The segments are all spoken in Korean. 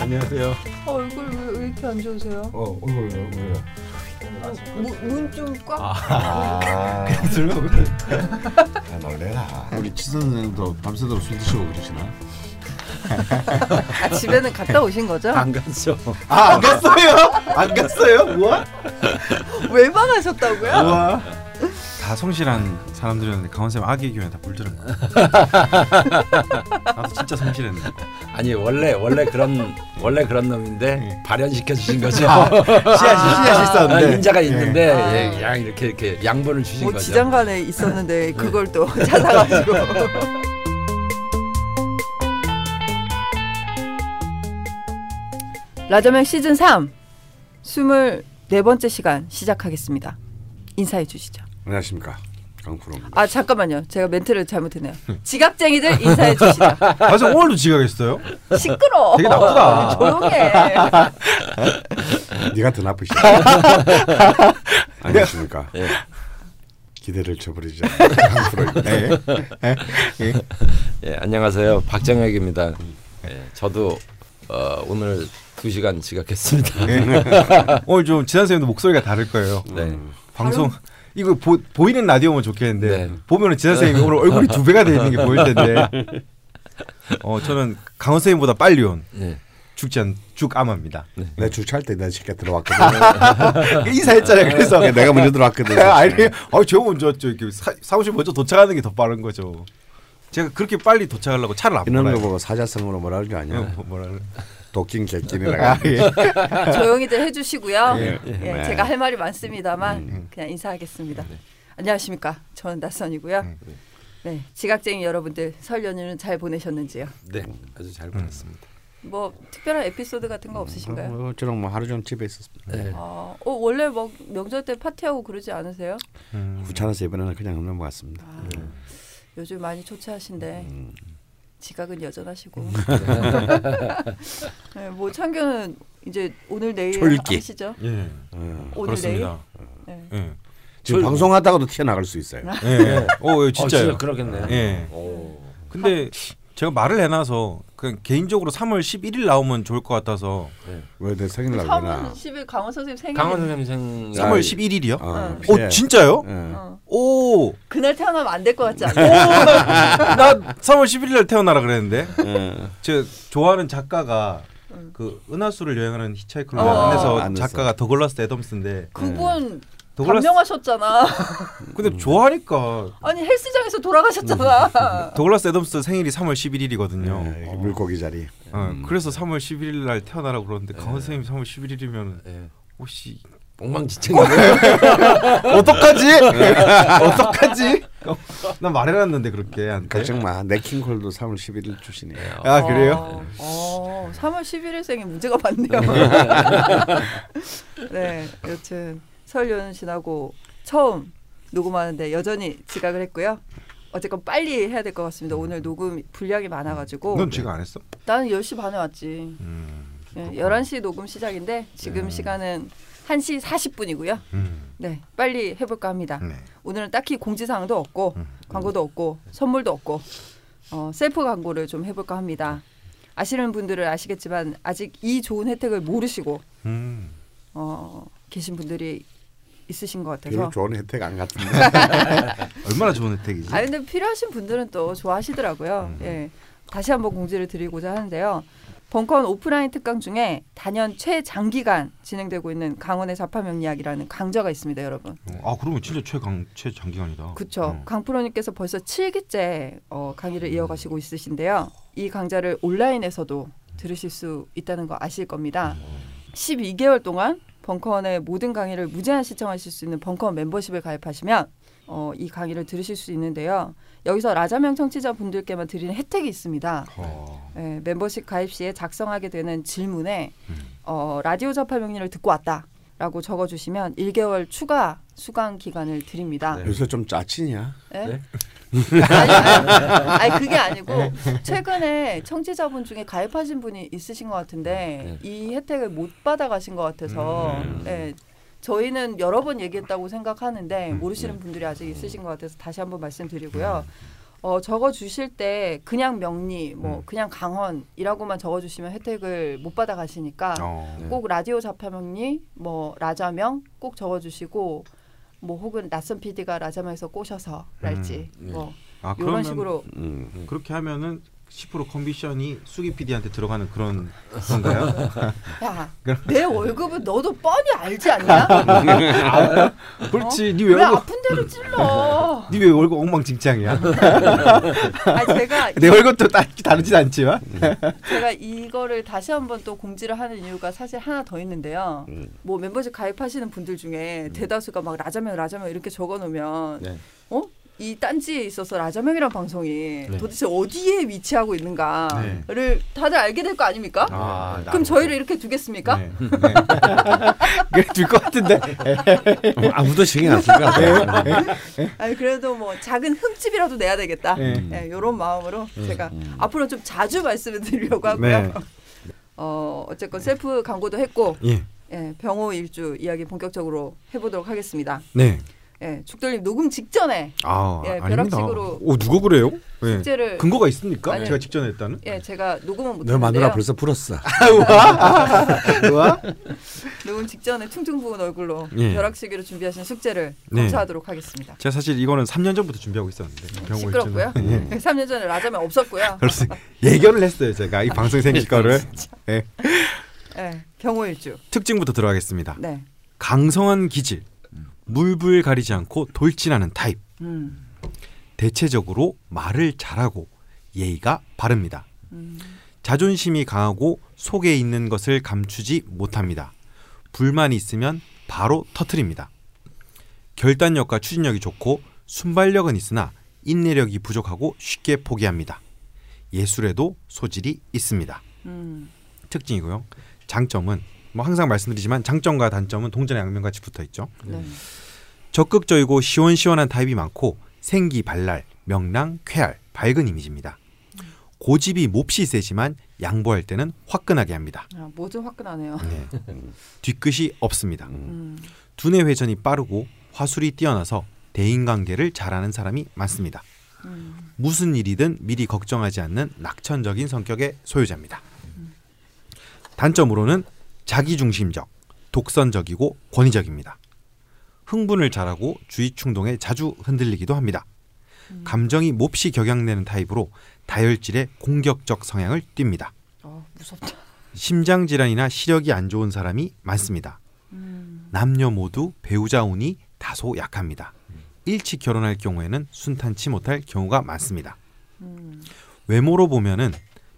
안녕하세요. 어, 얼굴 왜, 왜 이렇게 안 좋으세요? 어 얼굴 왜요? 문좀 꽉. 아, 술 먹을 아 놀래라. 우리 치 선생님도 밤새도록 술 드시고 그러시나? 아, 집에는 갔다 오신 거죠? 안 갔죠. 아, 안 갔어요? 안 갔어요? 우와. 외방하셨다고요? 우와. 다 성실한 사람들이었는데 강원 쌤 아기 교회 다 물들은 거. 나도 진짜 성실했는데. 아니 원래 원래 그런 원래 그런 놈인데 발현시켜 주신 거죠. 씨앗이 씨앗이 있었는데. 아, 인자가 있는데 아. 예, 그냥 이렇게 이렇게 양분을 주신 뭐 거죠. 지장간에 있었는데 그걸 또 찾아가지고. 라자명 시즌 3 24번째 시간 시작하겠습니다. 인사해 주시죠. 안녕하십니까 강프로입니다. 아 잠깐만요. 제가 멘트를 잘못했네요. 지각쟁이들 인사해 주시죠. 아, 저 오늘도 지각했어요? 시끄러. 되게 나쁘다. 조용해. 네가 더 나쁘시다. 안녕하십니까. 예. 기대를 저버리지 않는 강프로입니다. 예, 안녕하세요. 박정혁입니다. 예, 저도 어, 오늘 2시간 지각했습니다. 오늘 좀 지난 쌤도 목소리가 다를 거예요. 네. 방송 이거 보, 보이는 라디오면 좋겠는데 네. 보면은 지난 쌤이 오늘 얼굴이 두 배가 돼 있는 게 보일 텐데. 어 저는 강원 쌤보다 빨리 온 예. 죽지 않 죽아마입니다. 내 주차할 때내 집에 들어왔거든. 인사했잖아요. 그래서 내가 먼저 들어왔거든. 아니, 어, 저 먼저 저 이렇게 사, 사무실 먼저 도착하는 게 더 빠른 거죠. 제가 그렇게 빨리 도착하려고 차를 안 이런 거 몰아요. 보고 사자성어로 뭐라 그러는 줄 아냐? 뭐, 뭐라 그래? 도끼인 개끼니라. 아, 예. 조용히들 해주시고요. 예. 예, 네. 제가 할 말이 많습니다만 음. 그냥 인사하겠습니다. 안녕하십니까. 저는 낯선이고요. 음. 네, 지각쟁이 여러분들 설 연휴는 잘 보내셨는지요? 네, 아주 잘 보냈습니다. 뭐 특별한 에피소드 같은 거 없으신가요? 어, 저는 뭐 하루 종일 집에 있었습니다. 네. 어, 어, 원래 막 명절 때 파티하고 그러지 않으세요? 음. 귀찮아서 이번에는 그냥 넘어갔습니다. 아, 요즘 많이 초췌하신데 음. 지각은 여전하시고. 네, 뭐 창규는 이제 오늘 내일 졸기. 하시죠? 예. 어. 오늘 그렇습니다. 내일. 네. 예. 지금 저- 방송하다가도 튀어나갈 수 있어요. 예. 예. 어, 예, 어, 진짜요. 진짜 그러겠네요. 예. 오. 근데 제가 말을 해놔서 그냥 개인적으로 3월 11일 나오면 좋을 것 같아서 왜 내 생일날 3월 그러나? 10일 강원 선생님 생일. 강원 선생님 생 3월 11일이요? 어, 응. 피해. 어, 진짜요? 예. 어. 오, 그날 태어나면 안 될 것 같지 오, 않아요? 나, 나 3월 11일 날 태어나라 그랬는데. 예. 저 좋아하는 작가가 응. 그 은하수를 여행하는 히치하이커를 어. 안내서 안내서. 작가가 더글라스 애덤스인데 그분 더글라스 단명하셨잖아. 근데 좋아하니까 아니 헬스장에서 돌아가셨잖아. 더글라스 애덤스 생일이 3월 11일이거든요. 예, 이렇게 물고기 자리. 어, 그래서 3월 11일 날 태어나라 그러는데 강원 선생님 3월 11일이면 예. 혹시 엉망진창이네요. 어떡하지? 어떡하지? 어, 난 말해놨는데 그렇게 한테. 걱정 마. 네킹콜도 3월 11일 출신이에요. 아 그래요? 어, 어, 3월 11일생이 문제가 많네요. 네, 여튼 설 연휴 지나고 처음 녹음하는데 여전히 지각을 했고요. 어쨌건 빨리 해야 될 것 같습니다. 오늘 녹음 분량이 많아가지고 넌 지금 안 했어? 나는 10시 반에 왔지. 음, 예, 11시 녹음 시작인데 지금 시간은 1시 40분이고요. 음, 네, 빨리 해볼까 합니다. 네. 오늘은 딱히 공지사항도 없고 음. 광고도 없고 선물도 없고 어, 셀프 광고를 좀 해볼까 합니다. 아시는 분들은 아시겠지만 아직 이 좋은 혜택을 모르시고 음. 어, 계신 분들이 있으신 것 같아서. 좋은 혜택 안 같은데. 얼마나 좋은 혜택이지? 아 근데 필요하신 분들은 또 좋아하시더라고요. 음. 예, 다시 한번 공지를 드리고자 하는데요. 벙커원 오프라인 특강 중에 단연 최장기간 진행되고 있는 강원의 자파명리학이라는 강좌가 있습니다, 여러분. 아 그러면 진짜 최강 최장기간이다. 그렇죠. 음. 강프로님께서 벌써 7기째 어, 강의를 이어가시고 있으신데요. 이 강좌를 온라인에서도 들으실 수 있다는 거 아실 겁니다. 12개월 동안 벙커원의 모든 강의를 무제한 시청하실 수 있는 벙커원 멤버십을 가입하시면 어, 이 강의를 들으실 수 있는데요. 여기서 라자명 청취자 분들께만 드리는 혜택이 있습니다. 어. 예, 멤버십 가입 시에 작성하게 되는 질문에 음. 어, 라디오 접할 명리를 듣고 왔다 라고 적어주시면 1개월 추가 수강 기간을 드립니다. 네. 요새 좀 짜치냐? 예? 네? 아니, 아니, 아니 그게 아니고 최근에 청취자분 중에 가입하신 분이 있으신 것 같은데 이 혜택을 못 받아가신 것 같아서 음. 예, 저희는 여러 번 얘기했다고 생각하는데 모르시는 분들이 아직 있으신 것 같아서 다시 한번 말씀드리고요. 어, 적어 주실 때 그냥 명리, 뭐 음. 그냥 강헌이라고만 적어 주시면 혜택을 못 받아 가시니까 어. 꼭 라디오 자파명리, 뭐 라자명 꼭 적어 주시고 뭐 혹은 낯선 PD가 라자명에서 꼬셔서랄지 음. 뭐 아, 이런 그러면 식으로 음. 그렇게 하면은 10% 커미션이 수기 PD한테 들어가는 그런 건가요? 야, 내 월급은 너도 뻔히 알지 않냐? 그렇지. 니왜왜 월급 아픈 데를 찔러? 니왜 월급 엉망진창이야? 아 제가 내 월급도 다, 다르진 않지만. 제가 이거를 다시 한번 또 공지를 하는 이유가 사실 하나 더 있는데요. 음. 뭐 멤버십 가입하시는 분들 중에 대다수가 막 라자명 라자명 이렇게 적어놓으면 네. 어? 이 딴지에 있어서 라자명이란 방송이 도대체 어디에 위치하고 있는가를 다들 알게 될 거 아닙니까? 아, 그럼 저희를 이렇게 두겠습니까? 네. 네. 그래 둘것 같은데. 어, 아무도 신경 안쓸것 같아요. 아니 그래도 뭐 작은 흠집이라도 내야 되겠다. 네. 네, 이런 마음으로 제가 앞으로 좀 자주 말씀을 드리려고 하고요. 네. 어 어쨌건 셀프 광고도 했고 예. 예, 병호 일주 이야기 본격적으로 해보도록 하겠습니다. 네. 예, 죽돌님 녹음 직전에 아, 예. 벼락식으로 오, 누가 그래요? 예. 숙제를 근거가 있습니까? 아니요. 제가 직전에 했다는? 예, 제가 녹음은 너 마누라 못했는데요. 벌써 불었어. 우와. 녹음 직전에 퉁퉁 부은 얼굴로 예. 벼락시기로 준비하신 숙제를 네. 검사하도록 하겠습니다. 제가 사실 이거는 3년 전부터 준비하고 있었는데. 병호 시끄럽고요. 예. 3년 전에 라자면 없었고요. 그래서 예견을 했어요, 제가 이 방송 이 생길 거를. 예. 예, 병호 일주. 특징부터 들어가겠습니다. 네. 강성한 기질, 물불 가리지 않고 돌진하는 타입. 음. 대체적으로 말을 잘하고 예의가 바릅니다. 음. 자존심이 강하고 속에 있는 것을 감추지 못합니다. 불만이 있으면 바로 터트립니다. 결단력과 추진력이 좋고 순발력은 있으나 인내력이 부족하고 쉽게 포기합니다. 예술에도 소질이 있습니다. 음. 특징이고요. 장점은 뭐 항상 말씀드리지만 장점과 단점은 동전의 양면같이 붙어 있죠. 네. 적극적이고 시원시원한 타입이 많고 생기 발랄, 명랑, 쾌활, 밝은 이미지입니다. 고집이 몹시 세지만 양보할 때는 화끈하게 합니다. 아, 뭐든 화끈하네요. 네. 뒤끝이 없습니다. 음. 두뇌 회전이 빠르고 화술이 뛰어나서 대인관계를 잘하는 사람이 많습니다. 음. 무슨 일이든 미리 걱정하지 않는 낙천적인 성격의 소유자입니다. 단점으로는 자기중심적, 독선적이고 권위적입니다. 흥분을 잘하고 주의 충동에 자주 흔들리기도 합니다. 감정이 몹시 격양되는 타입으로 다혈질의 공격적 성향을 띱니다. 어, 무섭다. 심장 질환이나 시력이 안 좋은 사람이 많습니다. 음. 남녀 모두 배우자 운이 다소 약합니다. 일찍 결혼할 경우에는 순탄치 못할 경우가 많습니다. 음. 외모로 보면은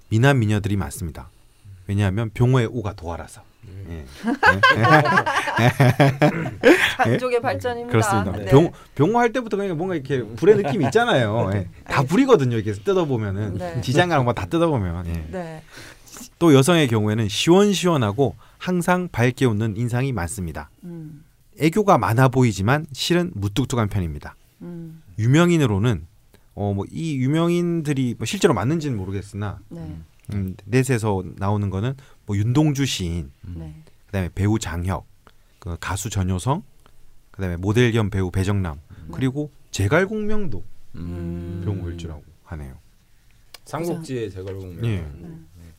미남 미녀들이 많습니다. 왜냐하면 병호의 우가 도화라서. 예. 가족의 발전입니다. 그렇습니다. 네. 병 병호 할 때부터 그냥 뭔가 이렇게 불의 느낌이 있잖아요. 예. 다 불이거든요. 이렇게 뜯어 보면은 네. 지장가랑 뭐다 뜯어 보면. 예. 네. 또 여성의 경우에는 시원시원하고 항상 밝게 웃는 인상이 많습니다. 음. 애교가 많아 보이지만 실은 무뚝뚝한 편입니다. 음. 유명인으로는 어 뭐 이 유명인들이 뭐 실제로 맞는지는 모르겠으나 네. 음, 넷에서 나오는 거는 뭐 윤동주 시인, 네. 그다음에 배우 장혁, 그 가수 전효성, 그다음에 모델 겸 배우 배정남, 그리고 제갈공명도 음. 병호일주라고 하네요. 삼국지의 제갈공명. 예.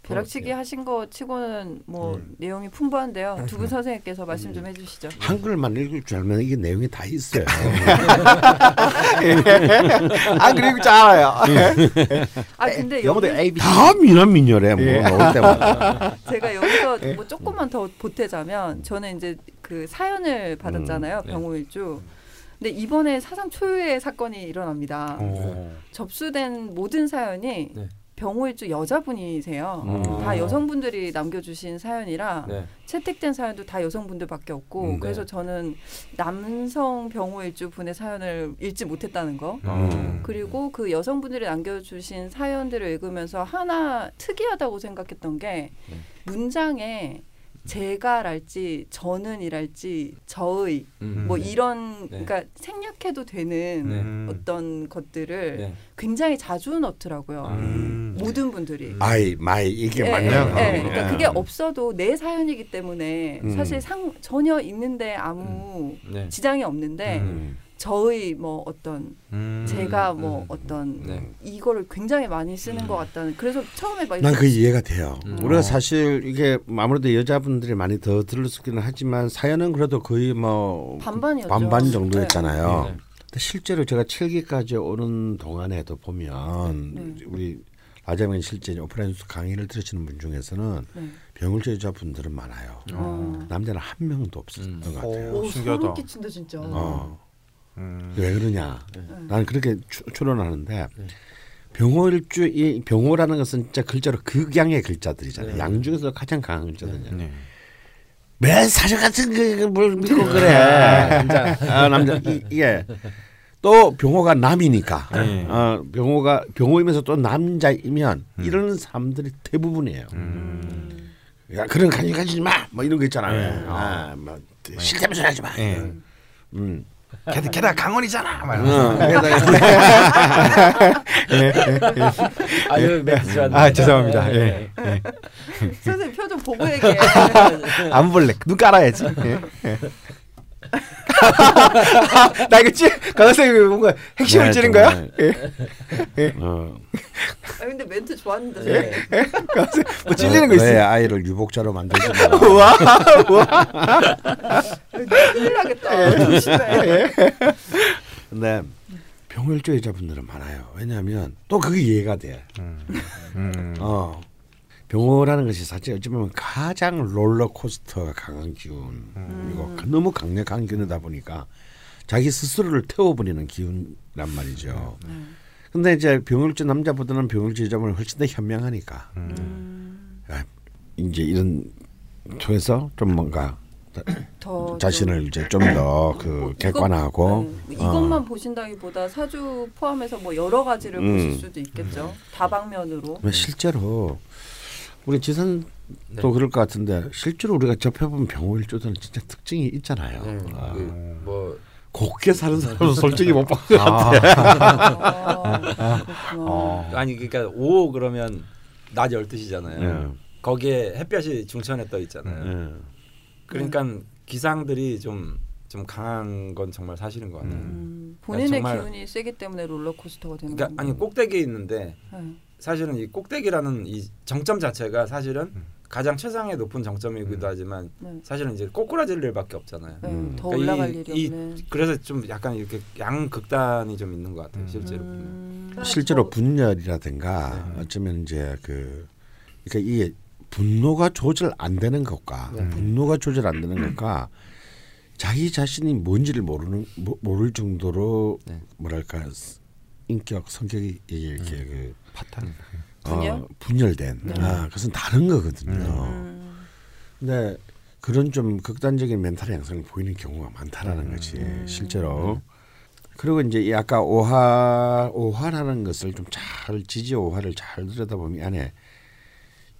벼락치기 하신 거 치고는 뭐 음. 내용이 풍부한데요. 두 분 선생님께서 말씀 좀 해주시죠. 한글만 읽을 줄 알면 이게 내용이 다 있어요. 아 그리고 잘 알아요. 아 근데 영어도 A, B, 다 미남 미녀래 뭐 나올 때마다. 제가 여기서 뭐 조금만 더 보태자면 저는 이제 그 사연을 받았잖아요. 네. 병호일주. 근데 이번에 사상 초유의 사건이 일어납니다. 어. 접수된 모든 사연이 네. 병호일주 여자분이세요. 음. 다 여성분들이 남겨주신 사연이라 네. 채택된 사연도 다 여성분들밖에 없고 음, 그래서 네. 저는 남성 병오일주 분의 사연을 읽지 못했다는 거 음. 그리고 그 여성분들이 남겨주신 사연들을 읽으면서 하나 특이하다고 생각했던 게 네. 문장에 제가랄지 저는이랄지 저의 음. 뭐 이런 네. 그러니까 생략해도 되는 네. 음. 어떤 것들을 네. 굉장히 자주 넣더라고요. 음. 모든 분들이. I my 이게 예, 맞냐? 예, 예. 그러니까 그게 없어도 내 사연이기 때문에 음. 사실 상, 전혀 있는데 아무 네. 지장이 없는데 음. 저의 뭐 어떤 음. 제가 뭐 음. 어떤 네. 이거를 굉장히 많이 쓰는 것 같다는 그래서 처음에 막 난그 이해가 돼요. 음. 우리가 어. 사실 이게 아무래도 여자분들이 많이 더 들었기는 하지만 사연은 그래도 거의 뭐 반반이었죠. 반반 정도였잖아요. 네. 근데 실제로 제가 7기까지 오는 동안에도 보면 네. 우리 라자면 실제 오프라인 강의를 들으시는 분 중에서는 네. 병을제 여자분들은 많아요. 어. 남자는 한 명도 없었던 음. 것 같아요. 오, 오, 신기하다. 소름 끼친다 진짜. 어. 음. 왜 그러냐? 네. 나는 그렇게 추, 추론하는데 병호일주 이 병호라는 것은 진짜 글자로 극양의 글자들이잖아요. 네. 양 중에서 가장 강한 글자들이잖아요. 네. 왜 사실 같은 그뭘 믿고 그래? 진짜. 아, 남자 이, 이게 또 병호가 남이니까 네. 어, 병호가 병호이면서 또 남자이면 이러는 사람들이 대부분이에요. 음. 야 그런 간지 가지지 마. 뭐 이런 거 있잖아요. 네. 아, 뭐 싫다면서 하지 마. 네. 음. 게다, 게다가 강원이잖아. 막 어, 이러면서. 게다가 아유 멘트 좋았네. 아 죄송합니다. 예. 예. 선생님 표정 보고 얘기해. 안 볼래. 눈 깔아야지. 예. 예. 나 이거 찌 강선생님이 뭔가 핵심을 네, 찌른 거야? 정말. 예. 어, 아, 근데 멘트 좋았는데. 네. 선생님. 뭐 찔리는 거 왜 있어? 아이를 유복자로 만들지 마. 우와. 큰일 나겠다. 조심해. 근데 병일조 여자분들은 많아요. 왜냐하면 또 그게 이해가 돼. 음. 어. 병호라는 것이 사실 어찌 보면 가장 롤러코스터가 강한 기운이고 음. 너무 강력한 기운이다 보니까 자기 스스로를 태워버리는 기운이란 말이죠. 음. 근데 이제 병일주 남자보다는 병일주 여자분은 훨씬 더 현명하니까 음. 아, 이제 이런 통해서 좀 뭔가 더 자신을 이제 좀 더그뭐 객관화하고 이것, 네, 이것만 보신다기보다 사주 포함해서 뭐 여러 가지를 음. 보실 수도 있겠죠. 다방면으로. 어, 실제로 우리 지선도 네. 그럴 것 같은데 실제로 우리가 접해본 병호일조들은 진짜 특징이 있잖아요. 네. 아, 그, 뭐 곱게 사는 사람은 솔직히 못 봤고 아. 아, 그렇구나. 어. 아니 그러니까 오후 그러면 낮 12시잖아요. 네. 거기에 햇볕이 중천에 떠 있잖아요. 네. 그러니까 기상들이 좀좀 강한 건 정말 사실인 것 같아요. 음, 본인의 정말- 기운이 세기 때문에 롤러코스터가 되는 그러니까 아니? 꼭대기에 있는데 네. 사실은 이 꼭대기라는 이 정점 자체가 사실은 음. 가장 최상의 높은 정점이기도 하지만 네. 사실은 이제 꼬꾸라질 일밖에 없잖아요. 네, 음. 더 그러니까 올라갈 이- 일이 이- 없네. 그래서 좀 약간 이렇게 양극단이 좀 있는 것 같아요. 실제로 보면. 음. 실제로 분열이라든가 네. 어쩌면 이제 그 그러니까 이게 분노가 조절 안 되는 것과 네. 분노가 조절 안 되는 것과 자기 자신이 뭔지를 모르는 모, 모를 정도로 네. 뭐랄까 인격 성격이 이렇게 그 파탄. 분열? 어, 분열된 네. 아 그것은 다른 거거든요. 음. 근데 그런 좀 극단적인 멘탈 양상을 보이는 경우가 많다라는 거지 음. 실제로. 그리고 이제 이 아까 오화 오화라는 것을 좀 잘 지지 오화를 잘 들여다보면 이 안에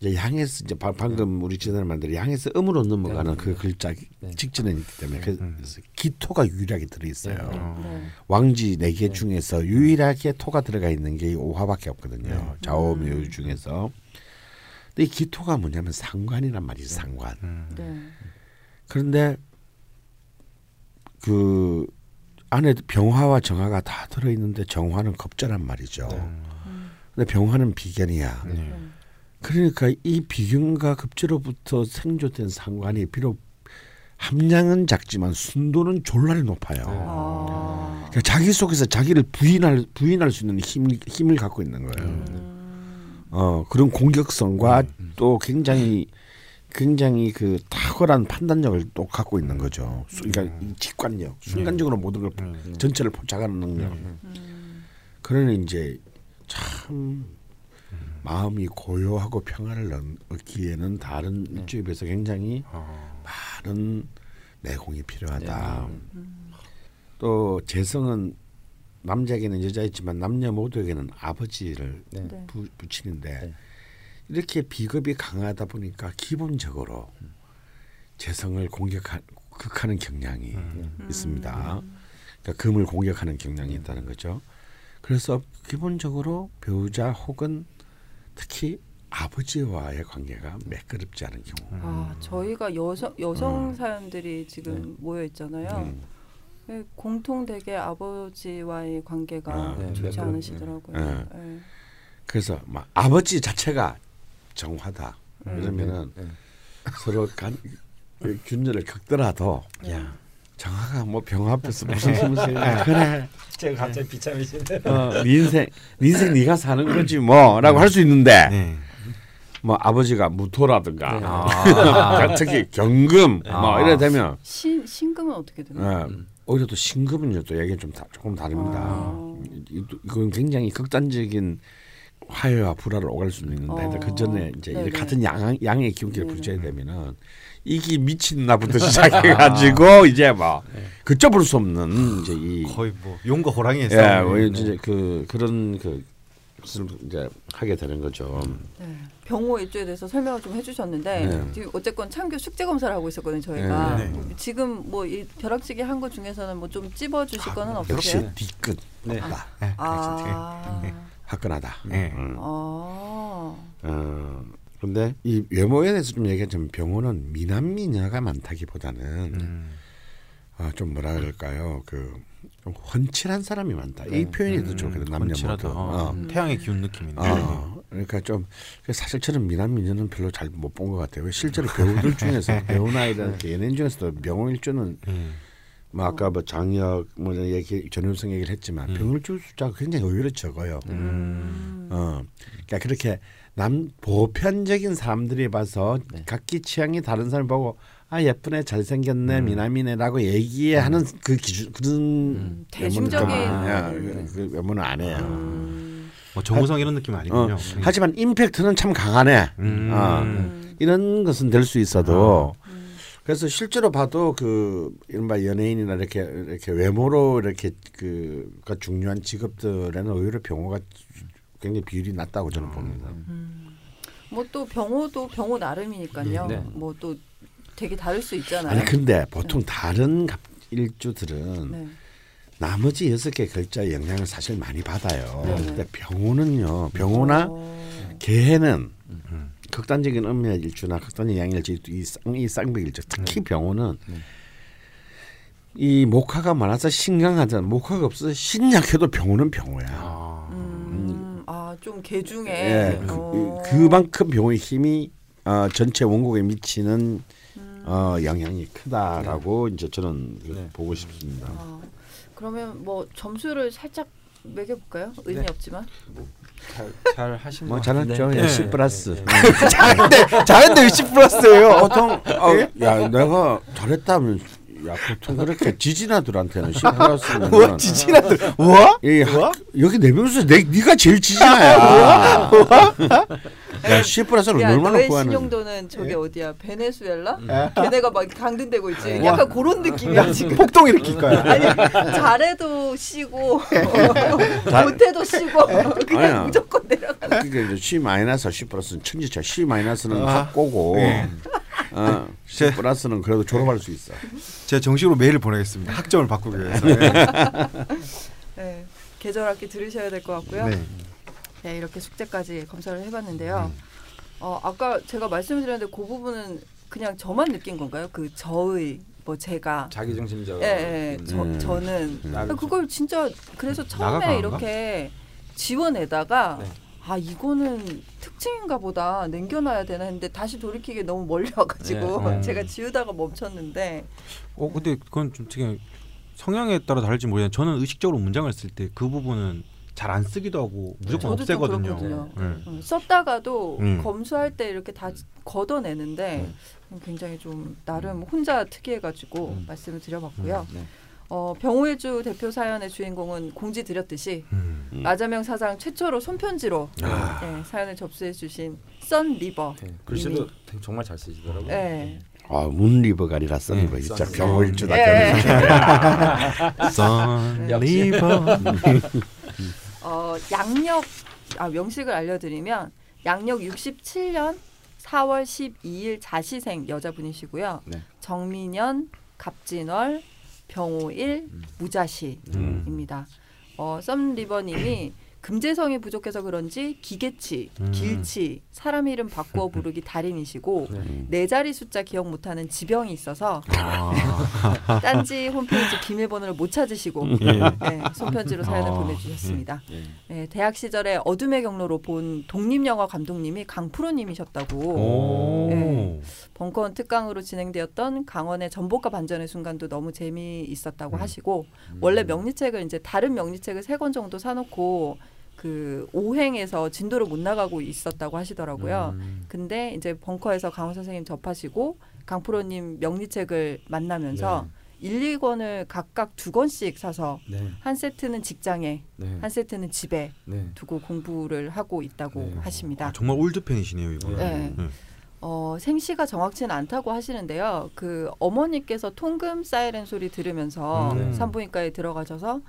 이제 양에서 이제 바- 방금 우리 지난해 만든 양에서 음으로 넘어가는 네. 그 글자 네. 직전에 있기 때문에 그래서 기토가 유일하게 들어 있어요. 네. 네. 왕지 네 개 중에서 유일하게 토가 들어가 있는 게이 오화밖에 없거든요. 네. 좌오묘 중에서. 근데 이 기토가 뭐냐면 상관이란 말이죠. 상관. 음. 네. 그런데 그 안에 병화와 정화가 다 들어 있는데 정화는 겁자란 말이죠. 네. 근데 병화는 비견이야. 네. 그러니까 이 비견과 급제로부터 생조된 상관이 비록 함량은 작지만 순도는 졸라리 높아요. 아. 그러니까 자기 속에서 자기를 부인할 부인할 수 있는 힘 힘을 갖고 있는 거예요. 음. 어 그런 공격성과 또 굉장히 굉장히 그 탁월한 판단력을 또 갖고 있는 거죠. 수- 그러니까 이 직관력, 순간적으로 모든 걸 음. 전체를 포착하는 능력. 음. 그러니 이제 참 마음이 고요하고 평화를 얻- 얻기에는 다른 일주에 비해서 굉장히 어. 많은 내공이 필요하다. 네. 또 재성은 남자에게는 여자있지만 남녀 모두에게는 아버지를 네. 네. 부, 부치는데 네. 이렇게 비겁이 강하다 보니까 기본적으로 재성을 공격하 극하는 경향이 음. 있습니다. 그러니까 금을 공격하는 경향이 있다는 거죠. 그래서 기본적으로 배우자 혹은 특히 아버지와의 관계가 매끄럽지 않은 경우. 아, 저희가 여성 여성 사연들이 지금 모여 있잖아요. 음. 네, 공통되게 아버지와의 관계가 아, 네, 좋지 네, 않으시더라고요. 네. 네. 그래서 막 아버지 자체가 정화다. 음. 이러면은 네. 서로 간 균열을 겪더라도 야, 정화가 뭐 병 앞에서 무슨 힘을 그래. 제가 갑자기 비참해지네. 어, 네 인생 네 인생 네가 사는 거지 뭐라고 할 수 있는데 네. 뭐 아버지가 무토라든가 네. 아. 특히 경금 뭐 아. 이래 되면 신 신금은 어떻게 되나요? 어, 오히려 또 신금은요 또 얘기 좀 다, 조금 다릅니다. 아. 이- 이건 굉장히 극단적인 화해와 불화를 오갈 수는 있는데 어. 그 전에 이제 네네. 같은 양, 양의 기운기를 네네. 부딪혀야 되면은 이기 미친 나부터 시작해가지고 이제 뭐 그쳐볼 수 없는 이제 이 거의 뭐 용과 호랑이의 예, 싸움. 뭐 이제 그 그런 그 것을 이제 하게 되는 거죠. 네. 병호 일주에 대해서 설명을 좀 해주셨는데 네. 지금 어쨌건 참교 숙제 검사를 하고 있었거든요 저희가 네, 네. 지금 뭐 이 벼락치기 한것 중에서는 뭐 좀 찝어주실 거는 역시 없으세요? 뒤끝 네. 다 네, 아, 화끈하다. 네. 음. 아, 어, 근데 이 외모에 대해서 좀 얘기하자면 병호는 미남 미녀가 많다기보다는 음. 아, 좀 뭐라 그럴까요? 그좀 훤칠한 사람이 많다. 이 표현이 더 좋거든 남녀. 모두. 어. 음. 태양의 기운 느낌인데. 어, 그러니까 좀 사실 저는 미남 미녀는 별로 잘 못 본 것 같아요. 실제로 배우들 중에서 배우나 이런 그 연예인 중에서도 병호일주는 음. 뭐 아까 뭐 장혁 뭐 얘기 전효성 얘기를 했지만 병일주 숫자가 굉장히 의외로 적어요. 음. 어, 그러니까 그렇게 남 보편적인 사람들이 봐서 각기 취향이 다른 사람 보고 아 예쁘네 잘생겼네 미남이네라고 얘기하는 그 기준 그런 음, 대중적인 외모는 좀, 음. 예, 그 외모는 안 해요. 음, 뭐 정우성 이런 느낌 어, 아니군요. 하지만 임팩트는 참 강하네. 음. 어, 음. 이런 것은 될 수 있어도 음. 그래서 실제로 봐도 그 이른바 연예인이나 이렇게 이렇게 외모로 이렇게 그가 중요한 직업들에는 오히려 병호가 굉장히 비율이 낮다고 저는 봅니다. 뭐또 병호도 병호 나름이니까요. 네. 뭐또 되게 다를 수 있잖아요. 아니 근데 보통 다른 갑- 일주들은 네. 나머지 여섯 개 글자의 영향을 사실 많이 받아요. 네. 근데 병호는요. 병호나 어, 개해는 극단적인 음의 일주나 극단적인 양일주 이, 쌍, 이 쌍벽일주 특히 병호는 이 목화가 많아서 신강하잖아. 목화가 없어서 신약해도 병호는 병호야. 아. 아, 좀 개중에 예, 그, 어. 그 만큼 병호의 힘이 어, 전체 원곡에 미치는 음. 어, 영향이 크다라고 이제 저는 네. 보고 싶습니다. 아, 그러면 뭐 점수를 살짝 매겨볼까요? 의미 네. 없지만. 잘, 잘 하신 뭐것 잘했죠. 예, 네. 10 플러스. 잘했는데 잘했는데 10 플러스예요. 보통 어, 야 내가 잘했다면 야 보통 그렇게 지진아들한테는 10 플러스면 뭐 지지나들 뭐? 이 학- 여기 네 명에서 내 네가 제일 지진아야. 야, 10 플러스를 야, 얼마나 구하는? 신용도는 저기 어디야? 베네수엘라? 예. 걔네가 막 강등되고 있지. 약간 그런 느낌이야 지금. 폭동 일으킬 거야. 아니 잘해도 쉬고 자- 못해도 쉬고 그냥 아니야. 무조건 내려가. 그러니까 이제 C 마이너스 10 플러스는 천지차. C 마이너스는 아. 학고고. 예. 어, 10 플러스는 그래도 졸업할 수 있어. 제가 정식으로 메일을 보내겠습니다. 학점을 바꾸기 위해서. 네, 계절 학기 들으셔야 될 것 같고요. 네. 네, 이렇게 숙제까지 검사를 해봤는데요. 어, 아까 제가 말씀드렸는데 그 부분은 그냥 저만 느낀 건가요? 그 저의 뭐 제가 자기중심적. 예, 예, 저, 음. 저는 나- 그걸 진짜 그래서 처음에? 이렇게 지워내다가 네. 아 이거는 특징인가 보다 남겨놔야 되나 했는데 다시 돌이키기 너무 멀리 와가지고 네, 네. 제가 지우다가 멈췄는데 어 근데 그건 좀 되게 성향에 따라 다를지 모르겠는데 저는 의식적으로 문장을 쓸 때 그 부분은 잘 안 쓰기도 하고 무조건 저도 좀 없애거든요. 네. 음, 썼다가도 음. 검수할 때 이렇게 다 걷어내는데 굉장히 좀 나름 혼자 특이해가지고 음. 말씀을 드려봤고요. 네. 어, 병호일주 대표 사연의 주인공은 공지 드렸듯이 음. 마자명 사장 최초로 손편지로 아. 예, 사연을 접수해 주신 썬 리버. 네. 글씨도 정말 잘 쓰시더라고요. 예. 아, Moon River가 아니라 Sun River. 네, 진짜. 병오일주다. 예. Sun 역시. River. 어, 양력 아, 명식을 알려드리면 양력 67년 4월 12일 자시생 여자분이시고요. 네. 정미년, 갑진월, 병오일, 음. 무자시입니다. 어, Sun River님이 금재성이 부족해서 그런지 기계치, 음. 길치, 사람 이름 바꾸어 부르기 달인이시고 네 자리 숫자 기억 못하는 지병이 있어서 아. 딴지 홈페이지 비밀번호를 못 찾으시고 예. 네, 손편지로 사연을 아, 보내주셨습니다. 네, 대학 시절에 어둠의 경로로 본 독립영화 감독님이 강프로님이셨다고 오. 네. 벙커원 특강으로 진행되었던 강원의 전복과 반전의 순간도 너무 재미있었다고 하시고 원래 명리책을 이제 다른 명리책을 세 권 정도 사놓고 그 오행에서 진도를 못 나가고 있었다고 하시더라고요. 근데 이제 벙커에서 강헌 선생님 접하시고 강프로님 명리책을 만나면서 일, 2권을 각각 두 권씩 사서 네. 한 세트는 직장에 네. 한 세트는 집에 네. 두고 공부를 하고 있다고 네. 하십니다. 아, 정말 올드 팬이시네요, 이거. 네. 네. 어, 생시가 정확치는 않다고 하시는데요. 그 어머니께서 통금 사이렌 소리 들으면서 음. 산부인과에 들어가셔서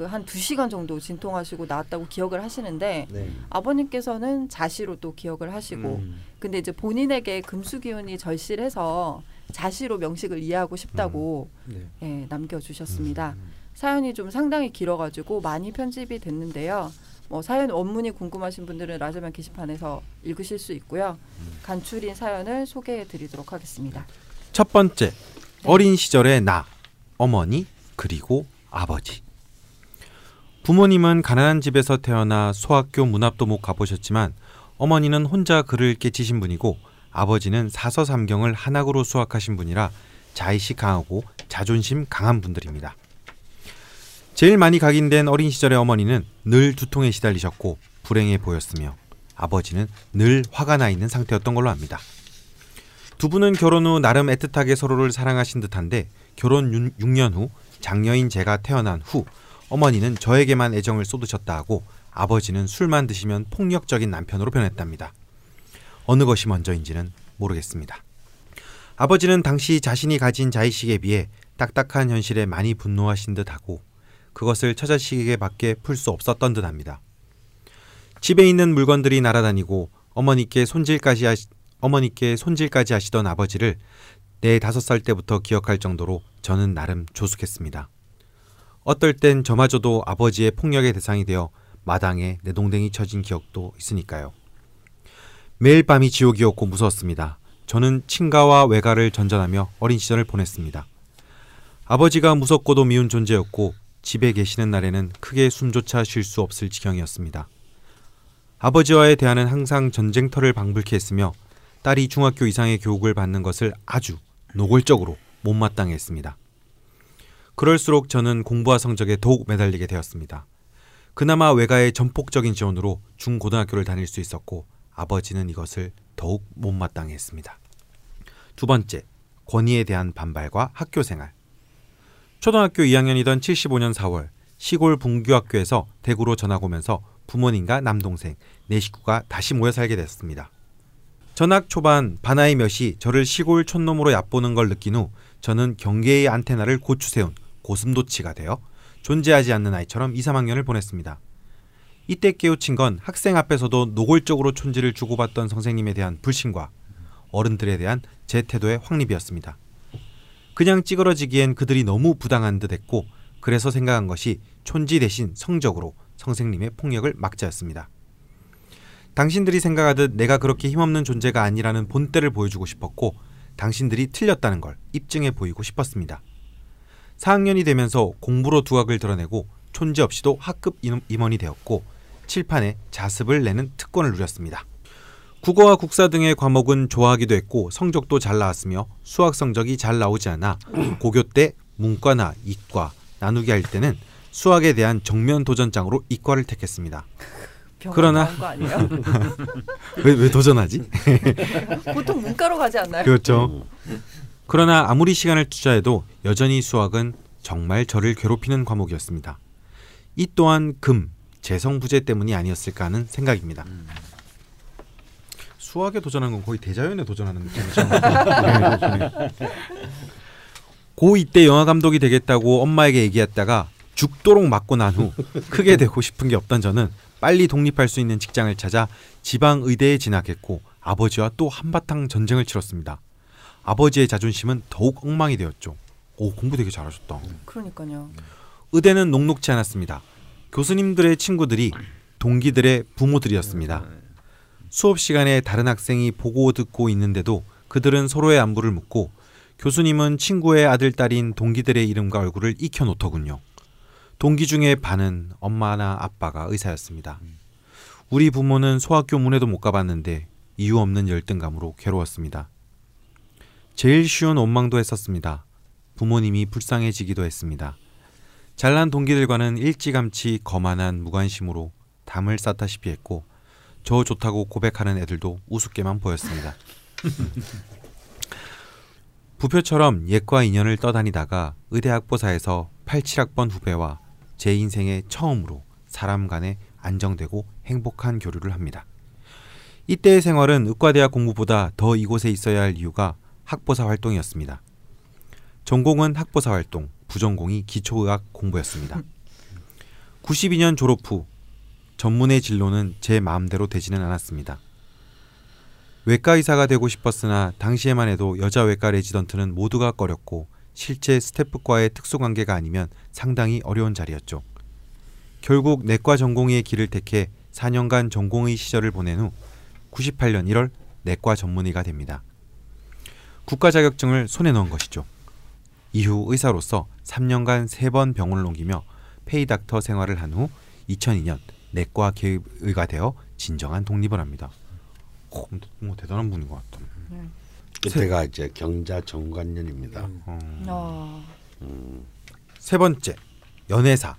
그 한 두 시간 정도 진통하시고 나왔다고 기억을 하시는데 네. 아버님께서는 자시로 또 기억을 하시고 음. 근데 이제 본인에게 금수 기운이 절실해서 자시로 명식을 이해하고 싶다고 네. 예, 남겨주셨습니다. 사연이 좀 상당히 길어가지고 많이 편집이 됐는데요. 뭐 사연 원문이 궁금하신 분들은 라자면 게시판에서 읽으실 수 있고요. 간추린 사연을 소개해드리도록 하겠습니다. 첫 번째, 어린 시절의 나, 어머니, 그리고 아버지. 부모님은 가난한 집에서 태어나 소학교 문 앞도 못 가보셨지만 어머니는 혼자 글을 깨치신 분이고 아버지는 사서삼경을 한학으로 수학하신 분이라 자의식 강하고 자존심 강한 분들입니다. 제일 많이 각인된 어린 시절의 어머니는 늘 두통에 시달리셨고 불행해 보였으며 아버지는 늘 화가 나 있는 상태였던 걸로 압니다. 두 분은 결혼 후 나름 애틋하게 서로를 사랑하신 듯한데 결혼 6년 후 장녀인 제가 태어난 후 어머니는 저에게만 애정을 쏟으셨다 하고 아버지는 술만 드시면 폭력적인 남편으로 변했답니다. 어느 것이 먼저인지는 모르겠습니다. 아버지는 당시 자신이 가진 자의식에 비해 딱딱한 현실에 많이 분노하신 듯하고 그것을 처자식에게밖에 풀 수 없었던 듯합니다. 집에 있는 물건들이 날아다니고 어머니께 손질까지 하시, 어머니께 손질까지 하시던 아버지를 네 다섯 살 때부터 기억할 정도로 저는 나름 조숙했습니다. 어떨 땐 저마저도 아버지의 폭력의 대상이 되어 마당에 내동댕이 쳐진 기억도 있으니까요. 매일 밤이 지옥이었고 무서웠습니다. 저는 친가와 외가를 전전하며 어린 시절을 보냈습니다. 아버지가 무섭고도 미운 존재였고 집에 계시는 날에는 크게 숨조차 쉴 수 없을 지경이었습니다. 아버지와의 대화는 항상 전쟁터를 방불케 했으며 딸이 중학교 이상의 교육을 받는 것을 아주 노골적으로 못마땅해 했습니다. 그럴수록 저는 공부와 성적에 더욱 매달리게 되었습니다. 그나마 외가의 전폭적인 지원으로 중고등학교를 다닐 수 있었고 아버지는 이것을 더욱 못마땅해 했습니다. 두 번째, 권위에 대한 반발과 학교 생활. 초등학교 2학년이던 75년 4월 시골 분교학교에서 대구로 전학 오면서 부모님과 남동생 네 식구가 다시 모여 살게 됐습니다. 전학 초반 바나이 몇이 저를 시골 촌놈으로 얕보는 걸 느낀 후 저는 경계의 안테나를 고추 세운 고슴도치가 되어 존재하지 않는 아이처럼 2, 3학년을 보냈습니다. 이때 깨우친 건 학생 앞에서도 노골적으로 촌지를 주고받던 선생님에 대한 불신과 어른들에 대한 제 태도의 확립이었습니다. 그냥 찌그러지기엔 그들이 너무 부당한 듯 했고 그래서 생각한 것이 촌지 대신 성적으로 선생님의 폭력을 막자였습니다. 당신들이 생각하듯 내가 그렇게 힘없는 존재가 아니라는 본때를 보여주고 싶었고 당신들이 틀렸다는 걸 입증해 보이고 싶었습니다. 4학년이 되면서 공부로 두각을 드러내고 촌지 없이도 학급 임원이 되었고 칠판에 자습을 내는 특권을 누렸습니다. 국어와 국사 등의 과목은 좋아하기도 했고 성적도 잘 나왔으며 수학 성적이 잘 나오지 않아 고교 때 문과나 이과 나누기 할 때는 수학에 대한 정면 도전장으로 이과를 택했습니다. 그러나- 병원 거 아니에요? 왜, 왜 도전하지? 보통 문과로 가지 않나요? 그렇죠. 그러나 아무리 시간을 투자해도 여전히 수학은 정말 저를 괴롭히는 과목이었습니다. 이 또한 금, 재성 부재 때문이 아니었을까 하는 생각입니다. 수학에 도전한 건 거의 대자연에 도전하는 느낌이죠. 고2 때 영화 감독이 되겠다고 엄마에게 얘기했다가 죽도록 맞고 난 후 크게 되고 싶은 게 없던 저는 빨리 독립할 수 있는 직장을 찾아 지방 의대에 진학했고 아버지와 또 한바탕 전쟁을 치렀습니다. 아버지의 자존심은 더욱 엉망이 되었죠. 오 공부 되게 잘하셨다. 그러니까요. 의대는 녹록치 않았습니다. 교수님들의 친구들이 동기들의 부모들이었습니다. 수업 시간에 다른 학생이 보고 듣고 있는데도 그들은 서로의 안부를 묻고 교수님은 친구의 아들 딸인 동기들의 이름과 얼굴을 익혀 놓더군요. 동기 중에 반은 엄마나 아빠가 의사였습니다. 우리 부모는 소학교 문에도 못 가봤는데 이유 없는 열등감으로 괴로웠습니다. 제일 쉬운 원망도 했었습니다. 부모님이 불쌍해지기도 했습니다. 잘난 동기들과는 일찌감치 거만한 무관심으로 담을 쌓다시피 했고 저 좋다고 고백하는 애들도 우습게만 보였습니다. 부표처럼 옛과 인연을 떠다니다가 의대 학보사에서 87학번 후배와 제 인생의 처음으로 사람 간에 안정되고 행복한 교류를 합니다. 이때의 생활은 의과대학 공부보다 더 이곳에 있어야 할 이유가 학보사 활동이었습니다. 전공은 학보사 활동, 부전공이 기초의학 공부였습니다. 92년 졸업 후 전문의 진로는 제 마음대로 되지는 않았습니다. 외과 의사가 되고 싶었으나 당시에만 해도 여자 외과 레지던트는 모두가 꺼렸고 실제 스태프과의 특수관계가 아니면 상당히 어려운 자리였죠. 결국 내과 전공의 길을 택해 4년간 전공의 시절을 보낸 후 98년 1월 내과 전문의가 됩니다. 국가 자격증을 손에 넣은 것이죠. 이후 의사로서 3년간 3번 병원을 옮기며 pay doctor 생활을 한 후 2002년 내과 개의가 되어 진정한 독립을 합니다. 오, 뭐 대단한 분인 것 같다. 그때가 이제 경자 정관년입니다. 어. 세 번째, 연애사.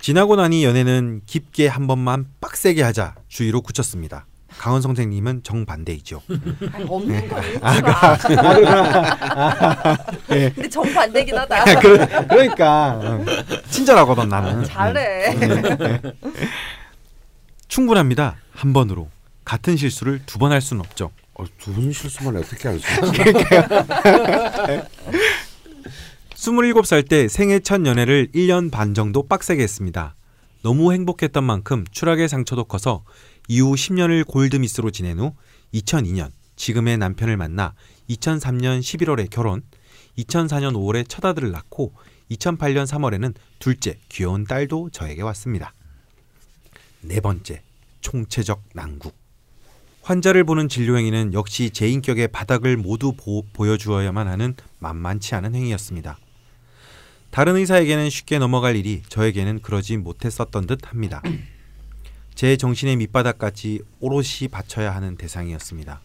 지나고 나니 연애는 깊게 한 번만 빡세게 하자 주의로 굳혔습니다. 강원 선생님은 정반대이죠. 아니, 없는 거 읽지 마. 근데 정반대긴 하다. 그, 그러니까 어. 친절하거든 나는. 잘해. 충분합니다. 한 번으로 같은 실수를 두 번 할 수는 없죠. 어, 두분 실수만 어떻게 할수 있지? 27살 때 생애 첫 연애를 1년 반 정도 빡세게 했습니다. 너무 행복했던 만큼 추락의 상처도 커서 이후 10년을 골드미스로 지낸 후 2002년 지금의 남편을 만나 2003년 11월에 결혼, 2004년 5월에 첫 아들을 낳고 2008년 3월에는 둘째 귀여운 딸도 저에게 왔습니다. 네 번째, 총체적 난국. 환자를 보는 진료 행위는 역시 제 인격의 바닥을 모두 보, 보여주어야만 하는 만만치 않은 행위였습니다. 다른 의사에게는 쉽게 넘어갈 일이 저에게는 그러지 못했었던 듯 합니다. 제 정신의 밑바닥까지 오롯이 바쳐야 하는 대상이었습니다.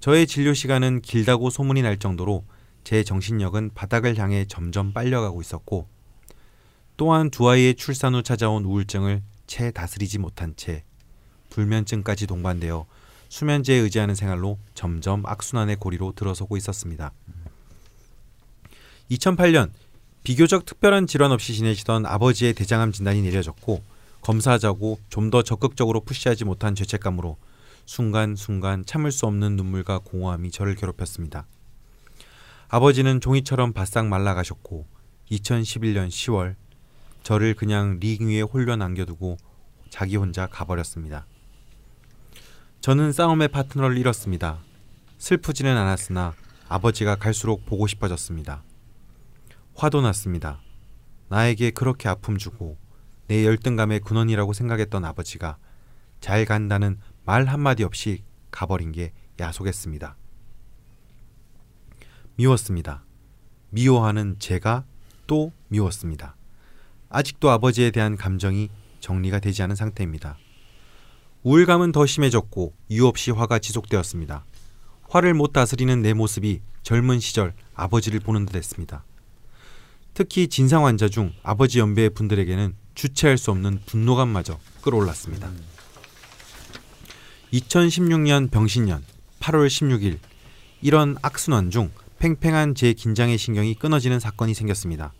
저의 진료 시간은 길다고 소문이 날 정도로 제 정신력은 바닥을 향해 점점 빨려가고 있었고 또한 두 아이의 출산 후 찾아온 우울증을 채 다스리지 못한 채 불면증까지 동반되어 수면제에 의지하는 생활로 점점 악순환의 고리로 들어서고 있었습니다. 2008년 비교적 특별한 질환 없이 지내시던 아버지의 대장암 진단이 내려졌고 검사하자고 좀 더 적극적으로 푸시하지 못한 죄책감으로 순간순간 참을 수 없는 눈물과 공허함이 저를 괴롭혔습니다. 아버지는 종이처럼 바싹 말라가셨고 2011년 10월 저를 그냥 링 위에 홀려 남겨두고 자기 혼자 가버렸습니다. 저는 싸움의 파트너를 잃었습니다. 슬프지는 않았으나 아버지가 갈수록 보고 싶어졌습니다. 화도 났습니다. 나에게 그렇게 아픔 주고 내 열등감의 근원이라고 생각했던 아버지가 잘 간다는 말 한마디 없이 가버린 게 야속했습니다. 미웠습니다. 미워하는 제가 또 미웠습니다. 아직도 아버지에 대한 감정이 정리가 되지 않은 상태입니다. 우울감은 더 심해졌고 이유 없이 화가 지속되었습니다. 화를 못 다스리는 내 모습이 젊은 시절 아버지를 보는 듯 했습니다. 특히 진상 환자 중 아버지 연배의 분들에게는 주체할 수 없는 분노감마저 끌어올랐습니다. 2016년 병신년 8월 16일 이런 악순환 중 팽팽한 제 긴장의 신경이 끊어지는 사건이 생겼습니다.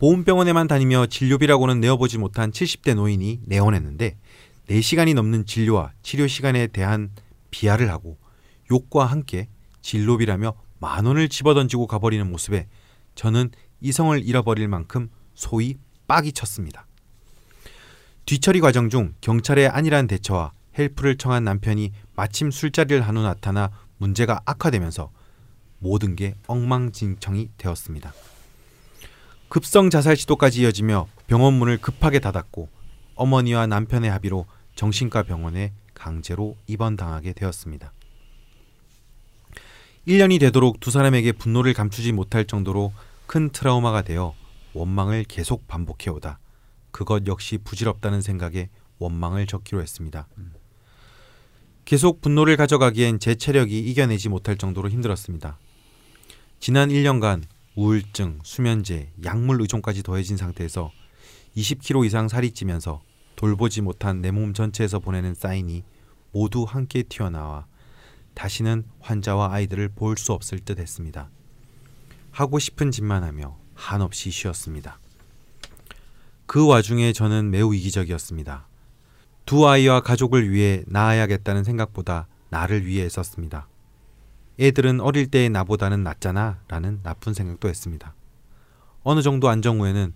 보훈병원에만 다니며 진료비라고는 내어보지 못한 70대 노인이 내원했는데 4시간이 넘는 진료와 치료 시간에 대한 비하를 하고 욕과 함께 진료비라며 만 원을 집어던지고 가버리는 모습에 저는 이성을 잃어버릴 만큼 소위 빡이 쳤습니다. 뒤처리 과정 중 경찰의 안일한 대처와 헬프를 청한 남편이 마침 술자리를 한 후 나타나 문제가 악화되면서 모든 게 엉망진창이 되었습니다. 급성 자살 시도까지 이어지며 병원 문을 급하게 닫았고 어머니와 남편의 합의로 정신과 병원에 강제로 입원당하게 되었습니다. 1년이 되도록 두 사람에게 분노를 감추지 못할 정도로 큰 트라우마가 되어 원망을 계속 반복해오다 그것 역시 부질없다는 생각에 원망을 적기로 했습니다. 계속 분노를 가져가기엔 제 체력이 이겨내지 못할 정도로 힘들었습니다. 지난 1년간 우울증, 수면제, 약물 의존까지 더해진 상태에서 20kg 이상 살이 찌면서 돌보지 못한 내 몸 전체에서 보내는 사인이 모두 함께 튀어나와 다시는 환자와 아이들을 볼 수 없을 듯 했습니다. 하고 싶은 짓만 하며 한없이 쉬었습니다. 그 와중에 저는 매우 이기적이었습니다. 두 아이와 가족을 위해 나아야겠다는 생각보다 나를 위해 썼습니다. 애들은 어릴 때의 나보다는 낫잖아 라는 나쁜 생각도 했습니다. 어느 정도 안정 후에는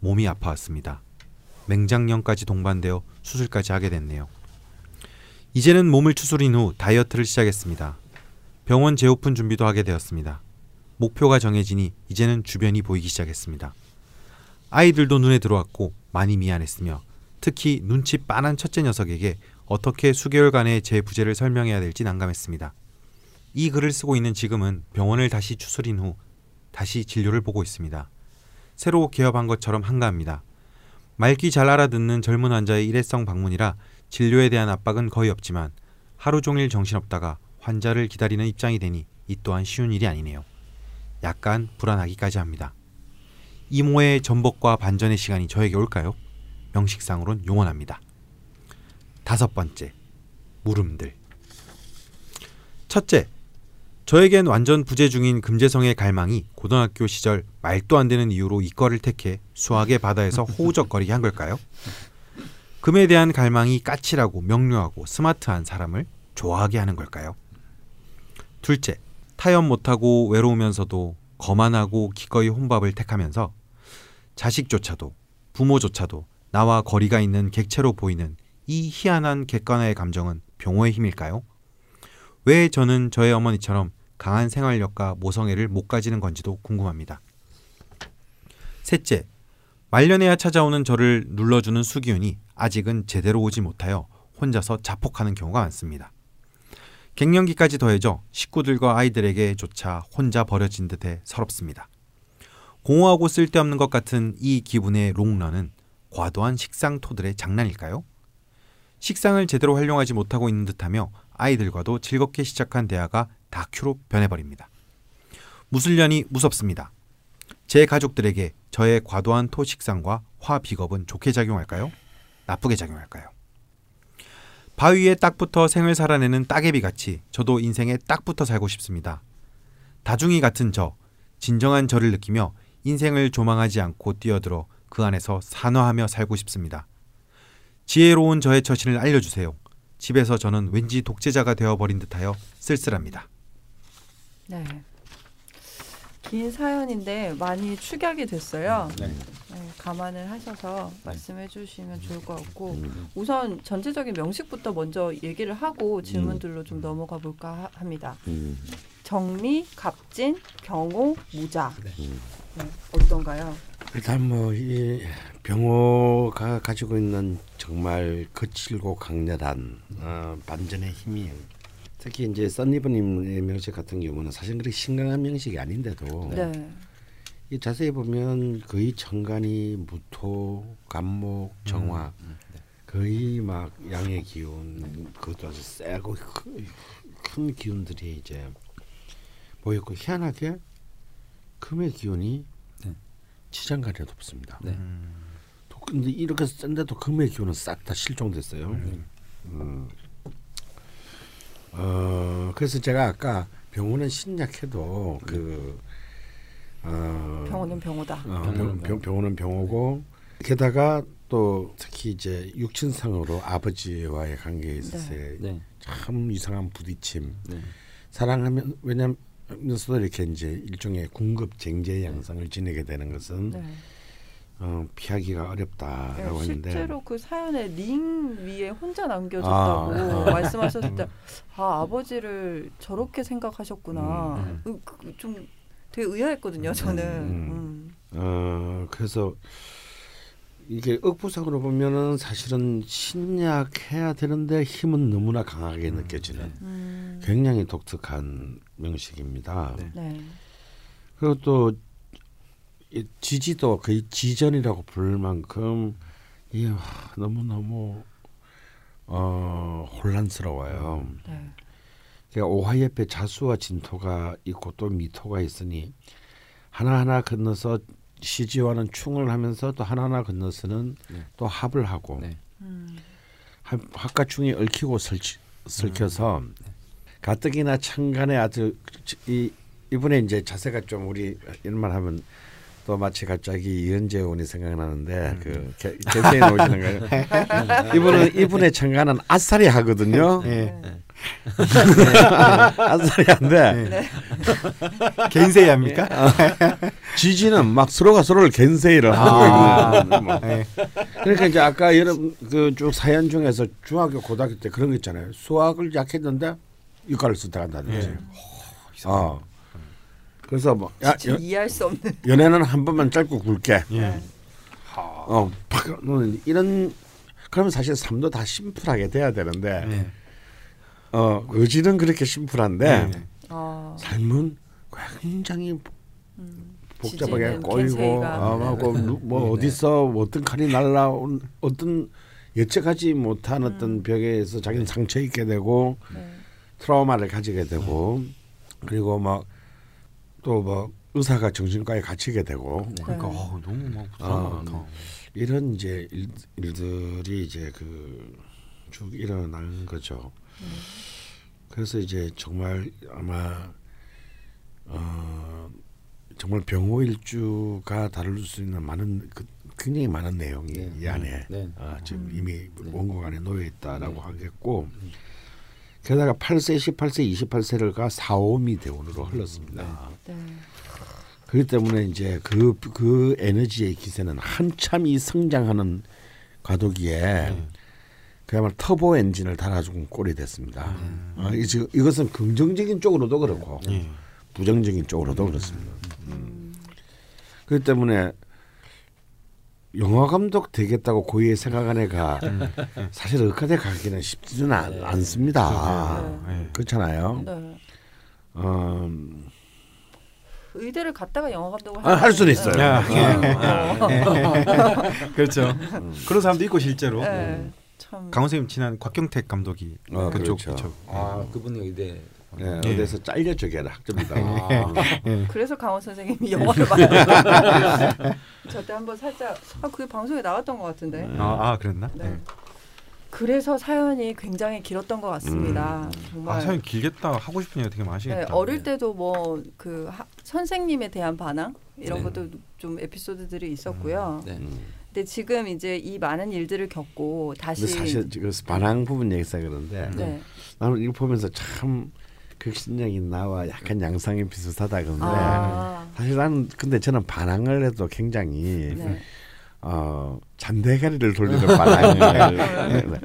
몸이 아파왔습니다. 맹장염까지 동반되어 수술까지 하게 됐네요. 이제는 몸을 추스린 후 다이어트를 시작했습니다. 병원 재오픈 준비도 하게 되었습니다. 목표가 정해지니 이제는 주변이 보이기 시작했습니다. 아이들도 눈에 들어왔고 많이 미안했으며 특히 눈치 빤한 첫째 녀석에게 어떻게 수개월간의 제 부재를 설명해야 될지 난감했습니다. 이 글을 쓰고 있는 지금은 병원을 다시 추스린 후 다시 진료를 보고 있습니다. 새로 개업한 것처럼 한가합니다. 말귀 잘 알아듣는 젊은 환자의 일회성 방문이라 진료에 대한 압박은 거의 없지만 하루 종일 정신없다가 환자를 기다리는 입장이 되니 이 또한 쉬운 일이 아니네요. 약간 불안하기까지 합니다. 이모의 전복과 반전의 시간이 저에게 올까요? 명식상으론 용언합니다. 다섯 번째, 물음들. 첫째, 저에겐 완전 부재 중인 금재성의 갈망이 고등학교 시절 말도 안 되는 이유로 이과를 택해 수학의 바다에서 호우적거리게 한 걸까요? 금에 대한 갈망이 까칠하고 명료하고 스마트한 사람을 좋아하게 하는 걸까요? 둘째, 타협 못하고 외로우면서도 거만하고 기꺼이 혼밥을 택하면서 자식조차도 부모조차도 나와 거리가 있는 객체로 보이는 이 희한한 객관화의 감정은 병호의 힘일까요? 왜 저는 저의 어머니처럼 강한 생활력과 모성애를 못 가지는 건지도 궁금합니다. 셋째, 말년에야 찾아오는 저를 눌러주는 수기운이 아직은 제대로 오지 못하여 혼자서 자폭하는 경우가 많습니다. 갱년기까지 더해져 식구들과 아이들에게조차 혼자 버려진 듯해 서럽습니다. 공허하고 쓸데없는 것 같은 이 기분의 롱런은 과도한 식상 토들의 장난일까요? 식상을 제대로 활용하지 못하고 있는 듯하며 아이들과도 즐겁게 시작한 대화가 다큐로 변해버립니다. 무술년이 무섭습니다. 제 가족들에게 저의 과도한 토식상과 화 비겁은 좋게 작용할까요? 나쁘게 작용할까요? 바위에 딱 붙어 생을 살아내는 따개비 같이 저도 인생에 딱 붙어 살고 싶습니다. 다중이 같은 저, 진정한 저를 느끼며 인생을 조망하지 않고 뛰어들어 그 안에서 산화하며 살고 싶습니다. 지혜로운 저의 처신을 알려주세요. 집에서 저는 왠지 독재자가 되어버린 듯하여 쓸쓸합니다. 네. 긴 사연인데 많이 축약이 됐어요. 네. 네, 감안을 하셔서 말씀해 주시면 좋을 것 같고 우선 전체적인 명식부터 먼저 얘기를 하고 질문들로 좀 넘어가 볼까 하- 합니다. 음. 정리, 갑진, 경호, 무자. 네, 어떤가요? 일단 뭐 이 병호가 가지고 있는 정말 거칠고 강렬한 어, 반전의 힘이 특히 이제 썬리버님의 명식 같은 경우는 사실 그렇게 심각한 명식이 아닌데도 네. 이 자세히 보면 거의 천간이 무토, 간목, 정화 거의 막 양의 기운 그것도 아주 세고 큰, 큰 기운들이 이제 보였고 희한하게 금의 기운이 네. 지장간에도 없습니다. 네. 또 근데 이렇게 센데도 금의 기운은 싹 다 실종됐어요. 음. 어 그래서 제가 아까 병원은 신약해도 그 어, 병호는 병호다. 어, 병, 병, 병원은 병호고 게다가 또 특히 이제 육친상으로 아버지와의 관계에 있어서의 네. 참 이상한 부딪힘 네. 사랑하면 왜냐면서도 이렇게 이제 일종의 궁급 쟁제 양상을 지내게 되는 것은 네. 어, 피하기가 어렵다라고 했는데 실제로 그 사연에 링 위에 혼자 남겨졌다고 아, 아. 말씀하셨을 때, 아 아버지를 저렇게 생각하셨구나. 음, 그- 그- 좀 되게 의아했거든요, 저는. 음. 음. 어 그래서 이게 억부상으로 보면은 사실은 신약해야 되는데 힘은 너무나 강하게 느껴지는 음. 굉장히 독특한 명식입니다. 네. 네. 그리고 또이 지지도 거의 지전이라고 부를 만큼 이 너무 너무 어 혼란스러워요. 네. 그러니까 오화 옆에 자수와 진토가 있고 또 미토가 있으니 하나하나 건너서 시지와는 충을 하면서 또 하나하나 건너서는 네. 또 합을 하고 네. 음. 합- 합과 충이 얽히고 설치, 설켜서 가뜩이나 창간에 아주 이 이분의 이제 자세가 좀 우리 이런 말 하면 또 마치 갑자기 이현재 의원이 생각나는데 그 개- 개세에 나오시는 거예요. 이분은 이분의 창간은 아싸리 하거든요. 예. 아싸리 한데 네. 겐세이 합니까? 지지는 막 서로가 서로를 겐세이를 아. 하고 있는 뭐. 예. 그러니까 이제 아까 여러분 그 쭉 사연 중에서 중학교 고등학교 때 그런 거 있잖아요. 수학을 약했는데 이과를 선택한다든지. 예. 어. 그래서 뭐 야, 연, 이해할 수 없는. 연애는 한 번만 짧고 굵게. 예. 어, 팍 너는 이런 그러면 사실 삶도 다 심플하게 돼야 되는데 예. 어 의지는 그렇게 심플한데 예. 어. 삶은 굉장히 음. 복잡하게 꼬이고 겐세이가. 어, 하고 누- 뭐 어디서 어떤 칼이 날라온 어떤 예측하지 못한 어떤 벽에서 자기는 상처 입게 되고 네. 트라우마를 가지게 되고 그리고 막 또 뭐 의사가 정신과에 갇히게 되고 그러니까 네. 어, 너무 막 아, 부담 많다. 이런 이제 일, 일들이 이제 그 쭉 일어나는 거죠. 그래서 이제 정말 아마 어 정말 병호 일주가 다룰 수 있는 많은 그 굉장히 많은 내용이 네. 이 안에 네. 아, 지금 음. 이미 원고 안에 놓여 있다라고 네. 하겠고 게다가 8세, 18세, 28세를가 4오미 대운으로 흘렀습니다. 네. 그렇기 때문에 이제 그, 그 에너지의 기세는 한참 이 성장하는 과도기에 네. 그야말로 터보 엔진을 달아준 꼴이 됐습니다. 음. 어, 이 지금 이것은 긍정적인 쪽으로도 그렇고 예. 부정적인 쪽으로도 그렇습니다. 그렇기 때문에 영화 감독 되겠다고 고의에 생각한 애가 사실 의과대 가기는 쉽지는 않, 네. 않습니다. 네. 그렇잖아요. 네. 어, 의대를 갔다가 영화 감독을 아, 할 수는 있어요. 야. 어. 그렇죠. 그런 사람도 있고 실제로. 네. 참. 강원 선생님 친한 곽경택 감독이 어, 그쪽 그렇죠. 그쪽. 아 그분이 의대. 네, 예. 어디서 잘려줘 걔를 학점이다. 아, 그래서 강원 선생님이 영화를 많이. 저때 한번 살짝 아그 방송에 나왔던 것 같은데. 아, 아 그랬나? 네. 네. 그래서 사연이 굉장히 길었던 것 같습니다. 정말. 아 사연 길겠다 하고 싶은 얘기 되게 많으시겠다. 네, 어릴 때도 뭐 그 선생님에 대한 반항 이런 네. 것도 좀 에피소드들이 있었고요. 네. 근데 지금 이제 이 많은 일들을 겪고 다시 사실 지금 반항 부분 얘기해서 그런데 네. 나는 이거 보면서 참 극신력이 나와 약간 양상이 비슷하다 그런데 아, 사실 나는 근데 저는 반항을 해도 굉장히 네. 어 잔대가리를 돌리는 반항을 네.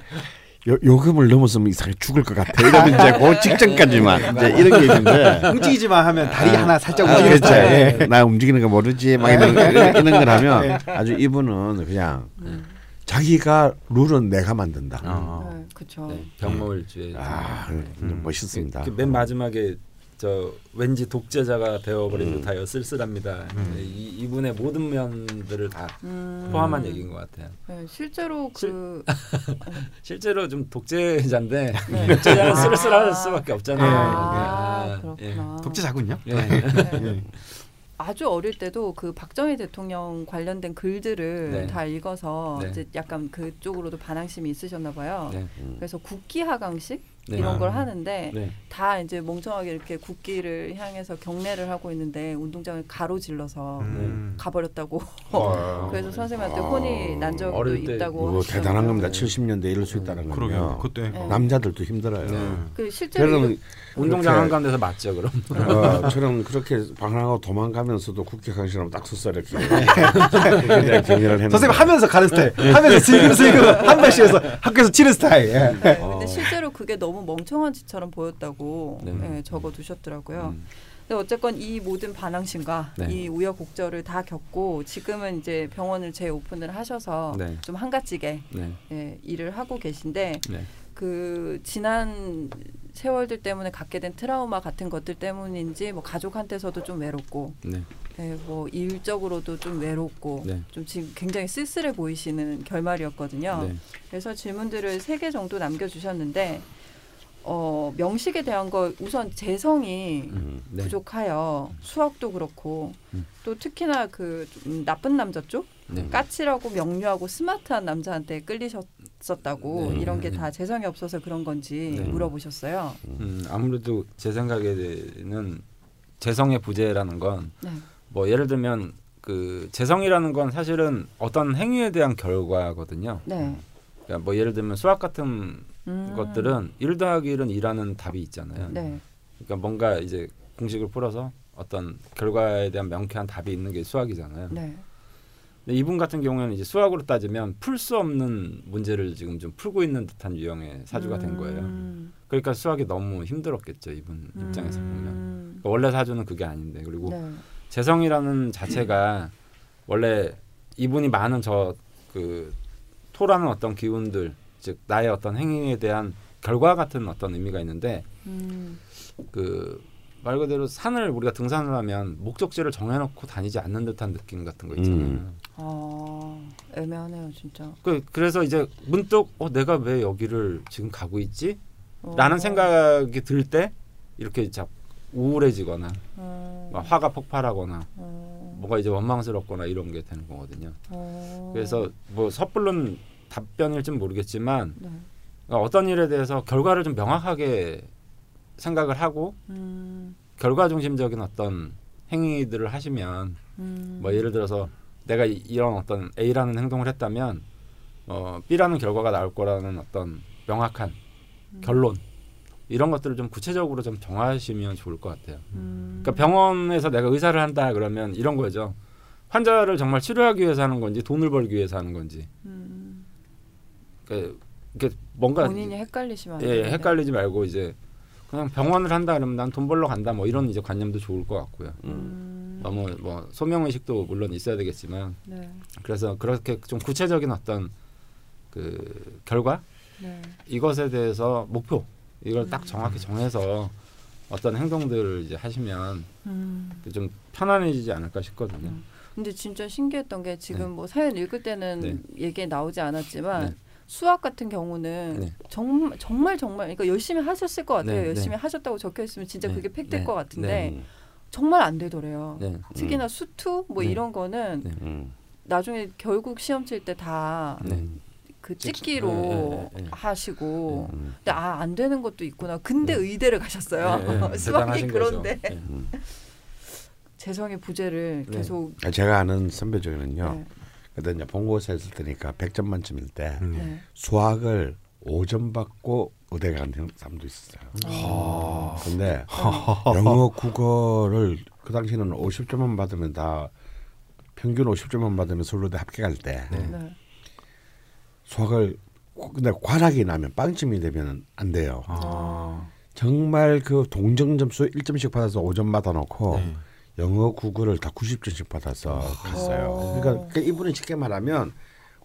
요, 요금을 넘어서면 이상하게 죽을 것 같아 이러면 이제 그 직전까지만 이제 이런 게 있는데 움직이지만 하면 다리 하나 살짝 아, 움직이는 그렇죠. 예. 나 움직이는 거 모르지 막 이런, 이런, 걸 하면 아주 이분은 그냥 음. 자기가 룰은 내가 만든다. 어. 네, 그렇죠. 네. 병모일주에. 아, 음. 멋있습니다. 그맨 마지막에 저 왠지 독재자가 되어버린 음. 듯하여 쓸쓸합니다. 음. 네, 이, 이분의 모든 면들을 다 음. 포함한 얘기인 것 같아요. 네, 실제로 그 실제로 좀 독재자인데 네. 독재자는 아. 쓸쓸할 수밖에 없잖아요. 아, 예. 그렇구나. 독재자군요. 예. 네. 아주 어릴 때도 그 박정희 대통령 관련된 글들을 네. 다 읽어서 네. 이제 약간 그쪽으로도 반항심이 있으셨나 봐요. 네. 그래서 국기 하강식 네. 이런 아. 걸 하는데 네. 다 이제 멍청하게 이렇게 국기를 향해서 경례를 하고 있는데 운동장을 가로질러서 음. 가버렸다고. 어. 그래서 선생님한테 혼이 난 적도 있다고. 하시더라고요. 대단한 겁니다. 네. 70년대 이럴 수 있다는 그러게요. 거요. 그때 네. 남자들도 힘들어요. 네. 그 실제로 운동장 한가운데서 맞죠 그럼. 어, 저는 그렇게 방황하고 도망가면서도 국회 강신하면 딱 서서 이렇게 경례를 선생님 하면서 가는 스타일. 하면서 슬금 슬금 한 발씩에서 학교에서 치는 스타일. 예. 네, 어. 근데 실제로 그게 너무 멍청한 짓처럼 보였다고 네. 예, 적어 두셨더라고요. 음. 근데 어쨌건 이 모든 반항심과 네. 이 우여곡절을 다 겪고 지금은 이제 병원을 재오픈을 하셔서 네. 좀 한가지게 네. 예, 일을 하고 계신데 네. 그 지난 세월들 때문에 갖게 된 트라우마 같은 것들 때문인지 뭐 가족한테서도 좀 외롭고 네. 예, 뭐 일적으로도 좀 외롭고 네. 좀 지금 굉장히 쓸쓸해 보이시는 결말이었거든요. 네. 그래서 질문들을 세 개 정도 남겨주셨는데 어, 명식에 대한 거 우선 재성이 음. 네. 부족하여 수학도 그렇고 음. 또 특히나 그좀 나쁜 남자 쪽 네. 까칠하고 명료하고 스마트한 남자한테 끌리셨었다고 네. 이런 게 네. 다 재성이 없어서 그런 건지 네. 물어보셨어요. 음, 아무래도 제 생각에는 재성의 부재라는 건 네. 뭐 예를 들면 그 재성이라는 건 사실은 어떤 행위에 대한 결과거든요. 네. 그러니까 뭐 예를 들면 수학 같은 음. 것들은 1 더하기 1은 2라는 답이 있잖아요. 네. 그러니까 뭔가 이제 공식을 풀어서 어떤 결과에 대한 명쾌한 답이 있는 게 수학이잖아요. 네. 근데 이분 같은 경우에는 이제 수학으로 따지면 풀 수 없는 문제를 지금 좀 풀고 있는 듯한 유형의 사주가 된 거예요. 음. 그러니까 수학이 너무 힘들었겠죠 이분 입장에서 보면. 음. 그러니까 원래 사주는 그게 아닌데 그리고 네. 재성이라는 자체가 원래 이분이 많은 저 그 토라는 어떤 기운들 즉 나의 어떤 행위에 대한 결과 같은 어떤 의미가 있는데 음. 그말 그대로 산을 우리가 등산을 하면 목적지를 정해놓고 다니지 않는 듯한 느낌 같은 거 있잖아요. 음. 아 애매하네요 진짜. 그 그래서 이제 문득 어 내가 왜 여기를 지금 가고 있지? 어. 라는 생각이 들 때 이렇게 자 우울해지거나 어. 막 화가 폭발하거나 어. 뭔가 이제 원망스럽거나 이런 게 되는 거거든요. 어. 그래서 뭐 섣불른 답변일진 모르겠지만 네. 어떤 일에 대해서 결과를 좀 명확하게 생각을 하고 음. 결과 중심적인 어떤 행위들을 하시면 음. 뭐 예를 들어서 내가 이- 이런 어떤 A라는 행동을 했다면 어, B라는 결과가 나올 거라는 어떤 명확한 음. 결론 이런 것들을 좀 구체적으로 좀 정하시면 좋을 것 같아요. 음. 그러니까 병원에서 내가 의사를 한다 그러면 이런 거죠. 환자를 정말 치료하기 위해서 하는 건지 돈을 벌기 위해서 하는 건지 음. 그 이게 뭔가 본인이 헷갈리시면 안 예. 헷갈리지 말고 이제 그냥 병원을 한다 그러면 난 돈 벌러 간다 뭐 이런 이제 관념도 좋을 것 같고요. 음. 너무 뭐 소명 의식도 물론 있어야 되겠지만 네. 그래서 그렇게 좀 구체적인 어떤 그 결과 네. 이것에 대해서 목표 이걸 음. 딱 정확히 정해서 어떤 행동들을 이제 하시면 음. 좀 편안해지지 않을까 싶거든요. 음. 근데 진짜 신기했던 게 지금 네. 뭐 사연 읽을 때는 네. 얘기에 나오지 않았지만 네. 수학 같은 경우는 네. 정말 정말 정말 그러니까 열심히 하셨을 것 같아요. 네, 열심히 네. 하셨다고 적혀 있으면 진짜 네, 그게 팩트일 네, 것 같은데 네. 정말 안 되더래요. 네. 특히나 수투 뭐 네. 이런 거는 네. 음. 나중에 결국 시험 칠 때 다그 네. 찍기로. 하시고 음. 근데 아 안 되는 것도 있구나. 근데 네. 의대를 가셨어요. 수학이 그런데. 네. 재성의 부재를 네. 계속 아, 제가 아는 선배 중에는요. 네. 그때 이제 본고사 했을 때니까 100점 만점일 때 음. 네. 수학을 5점 받고 의대 간 사람도 있었어요. 아. 근데 영어 국어를 그 당시에는 50점만 받으면 다 평균 50점만 받으면 서울대 합격할 때 네. 수학을 근데 과락이 나면 빵점이 되면 안 돼요. 아. 정말 그 동정 점수 1점씩 받아서 5점 받아놓고 네. 영어 국어를 다 90점씩 받아서 갔어요. 어. 그러니까 그 이분은 쉽게 말하면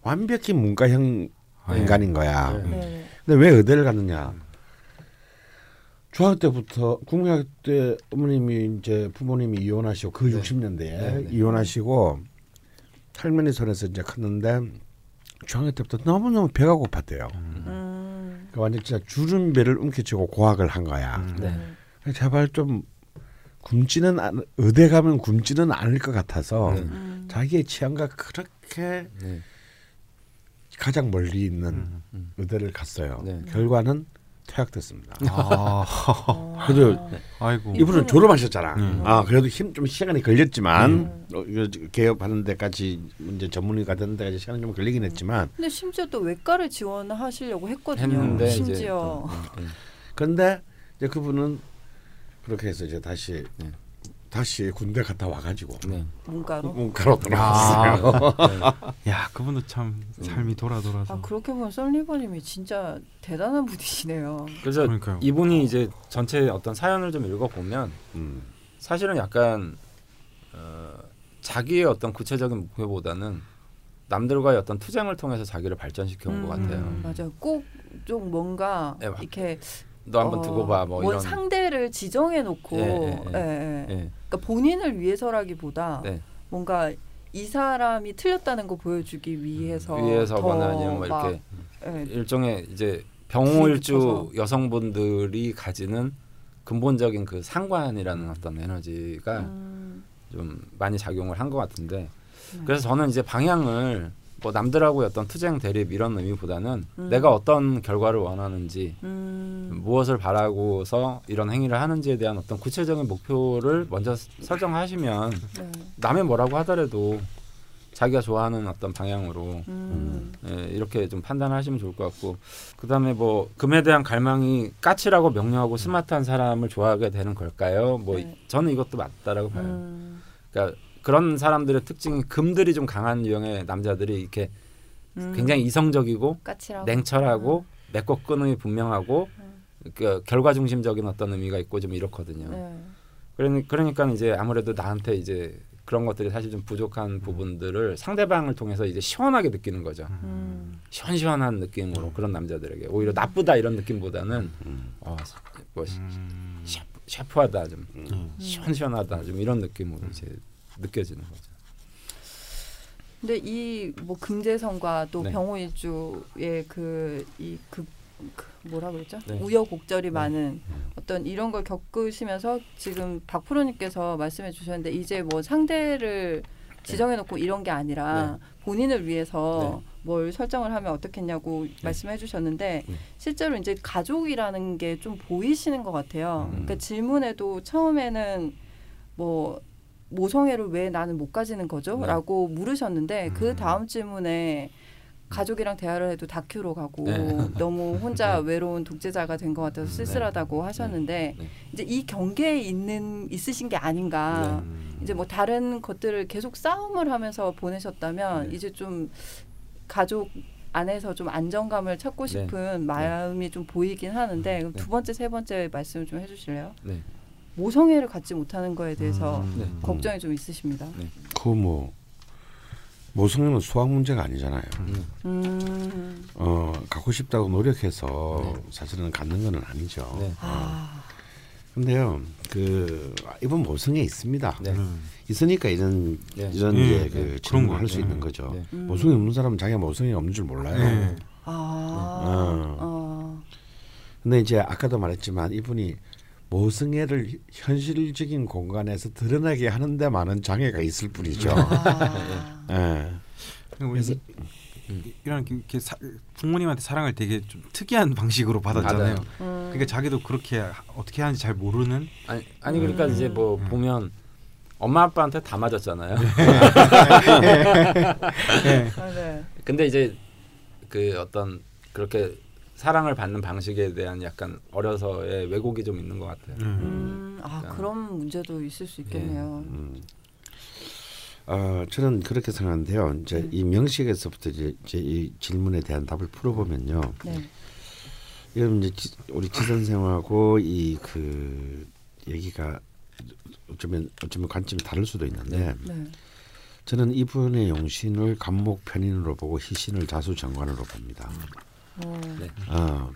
완벽히 문과형 네. 인간인 거야. 네. 네. 근데 왜 의대를 갔느냐? 중학교 때부터 국민학교 때 어머님이 이제 부모님이 이혼하시고 그 네. 60년대에 네, 네. 이혼하시고 할머니 손에서 이제 컸는데 중학교 때부터 너무 너무 배가 고팠대요. 음. 그러니까 완전 진짜 주름배를 움켜쥐고 고학을 한 거야. 음. 네. 제발 좀 굶지는 않, 의대 가면 굶지는 않을 것 같아서 네. 음. 자기의 취향과 그렇게 네. 가장 멀리 있는 음. 음. 의대를 갔어요. 네. 결과는 퇴학됐습니다. 아, 어. 그래도 아이고. 이분은 졸업하셨잖아. 음. 아 그래도 힘 좀 시간이 걸렸지만 음. 어, 개업하는 데까지 이제 전문의가 되는 데까지 시간이 좀 걸리긴 했지만 근데 심지어 또 외과를 지원하시려고 했거든요. 심지어 또, 네. 근데 이제 그분은 그렇게 해서 이제 다시 네. 다시 군대 갔다 와가지고 네. 문과로. 문과로 돌아왔어요. 야, 그분도 참 삶이 돌아 돌아서. 아 그렇게 보면 썰리버님이 진짜 대단한 분이시네요. 그래서 그러니까요. 이분이 이제 전체 어떤 사연을 좀 읽어 보면 음. 사실은 약간 어, 자기의 어떤 구체적인 목표보다는 남들과의 어떤 투쟁을 통해서 자기를 발전시켜 온것 같아요. 음, 맞아요. 꼭 좀 뭔가 예, 막 이렇게 너 한번 어, 두고 봐, 뭐뭔 이런. 상대를 지정해 놓고 예, 예, 예, 예. 예. 예. 그러니까 본인을 위해서라기보다 네. 뭔가 이 사람이 틀렸다는 거 보여주기 위해서 위해서거나 더 아니면 뭐 막, 이렇게 예, 일종의 이제. 병호일주 여성분들이 가지는 근본적인 그 상관이라는 어떤 에너지가 음, 좀 많이 작용을 한 것 같은데 네. 그래서 저는 이제 방향을 뭐 남들하고 어떤 투쟁 대립 이런 의미보다는 음. 내가 어떤 결과를 원하는지 음, 무엇을 바라고서 이런 행위를 하는지에 대한 어떤 구체적인 목표를 먼저 설정하시면 네. 남의 뭐라고 하더라도 자기가 좋아하는 어떤 방향으로 음, 예, 이렇게 좀 판단하시면 좋을 것 같고 그다음에 뭐 금에 대한 갈망이 까칠하고 명료하고 스마트한 사람을 좋아하게 되는 걸까요? 뭐 네. 저는 이것도 맞다라고 봐요. 음, 그러니까 그런 사람들의 특징이 금들이 좀 강한 유형의 남자들이 이렇게 음, 굉장히 이성적이고 까칠하고. 냉철하고 맺고 끈이 분명하고 그 결과 중심적인 어떤 의미가 있고 좀 이렇거든요. 네. 그러니 그러니까 이제 아무래도 나한테 이제 그런 것들이 사실 좀 부족한 부분들을 상대방을 통해서 이제 시원하게 느끼는 거죠. 음, 시원시원한 느낌으로 그런 남자들에게. 오히려 나쁘다 이런 느낌보다는 어, 뭐 셰프하다 좀. 시원시원하다 좀 이런 느낌으로 이제 느껴지는 거죠. 근데 이 뭐 금제성과 또 네. 병호일주의 그이 그 그 뭐라 그랬죠? 네. 우여곡절이 많은 어떤 이런 걸 겪으시면서 지금 박 프로님께서 말씀해 주셨는데 이제 뭐 상대를 지정해 놓고 이런 게 아니라 본인을 위해서 뭘 설정을 하면 어떻겠냐고 말씀해 주셨는데 네. 실제로 이제 가족이라는 게 좀 보이시는 것 같아요. 음. 그러니까 질문에도 처음에는 뭐 모성애를 왜 나는 못 가지는 거죠? 네. 라고 물으셨는데 그 다음 질문에 가족이랑 대화를 해도 다큐로 가고 네. 너무 혼자 외로운 독재자가 된 것 같아서 쓸쓸하다고 하셨는데 네. 이제 이 경계에 있는 있으신 게 아닌가 네. 이제 뭐 다른 것들을 계속 싸움을 하면서 보내셨다면 네. 이제 좀 가족 안에서 좀 안정감을 찾고 네. 싶은 마음이 좀 보이긴 하는데 네. 두 번째 세 번째 말씀을 좀 해주실래요? 네. 모성애를 갖지 못하는 거에 대해서 음. 네. 걱정이 좀 있으십니다. 그뭐 모성애는 수학 문제가 아니잖아요. 음. 어 갖고 싶다고 노력해서 네. 사실은 갖는 거는 아니죠. 네. 아, 근데요, 그 이번 모성애 있습니다. 네. 있으니까 이런 네. 이런 네, 게 네. 그 그런 것할 수. 있는 거죠. 네. 음. 모성애 없는 사람은 자기가 모성애 없는 줄 몰라요. 네. 아, 어. 어. 근데 이제 아까도 말했지만 이분이 모성애를 현실적인 공간에서 드러나게 하는데 많은 장애가 있을 뿐이죠. 아. 예. 이, 이- 이런 이렇게 사, 부모님한테 사랑을 되게 좀 특이한 방식으로 받았잖아요. 음. 그러니까 자기도 그렇게 하- 어떻게 하는지 잘 모르는 아니, 아니 그러니까 음. 이제 뭐 보면 엄마 아빠한테 다 맞았잖아요. 아, 네. 근데 이제 그 어떤 그렇게 사랑을 받는 방식에 대한 약간 어려서의 왜곡이 좀 있는 것 같아요. 음, 아 그러니까. 그런 문제도 있을 수 있겠네요. 음. 어, 저는 그렇게 생각하는데요. 이제 음. 이 명식에서부터 이제, 이제 이 질문에 대한 답을 풀어보면요. 네. 이건 이제 지, 우리 지 선생하고 이 그 얘기가 어쩌면 어쩌면 관점이 다를 수도 있는데 네. 저는 이분의 용신을 감목 편인으로 보고 희신을 자수 정관으로 봅니다. 어, 네. 어.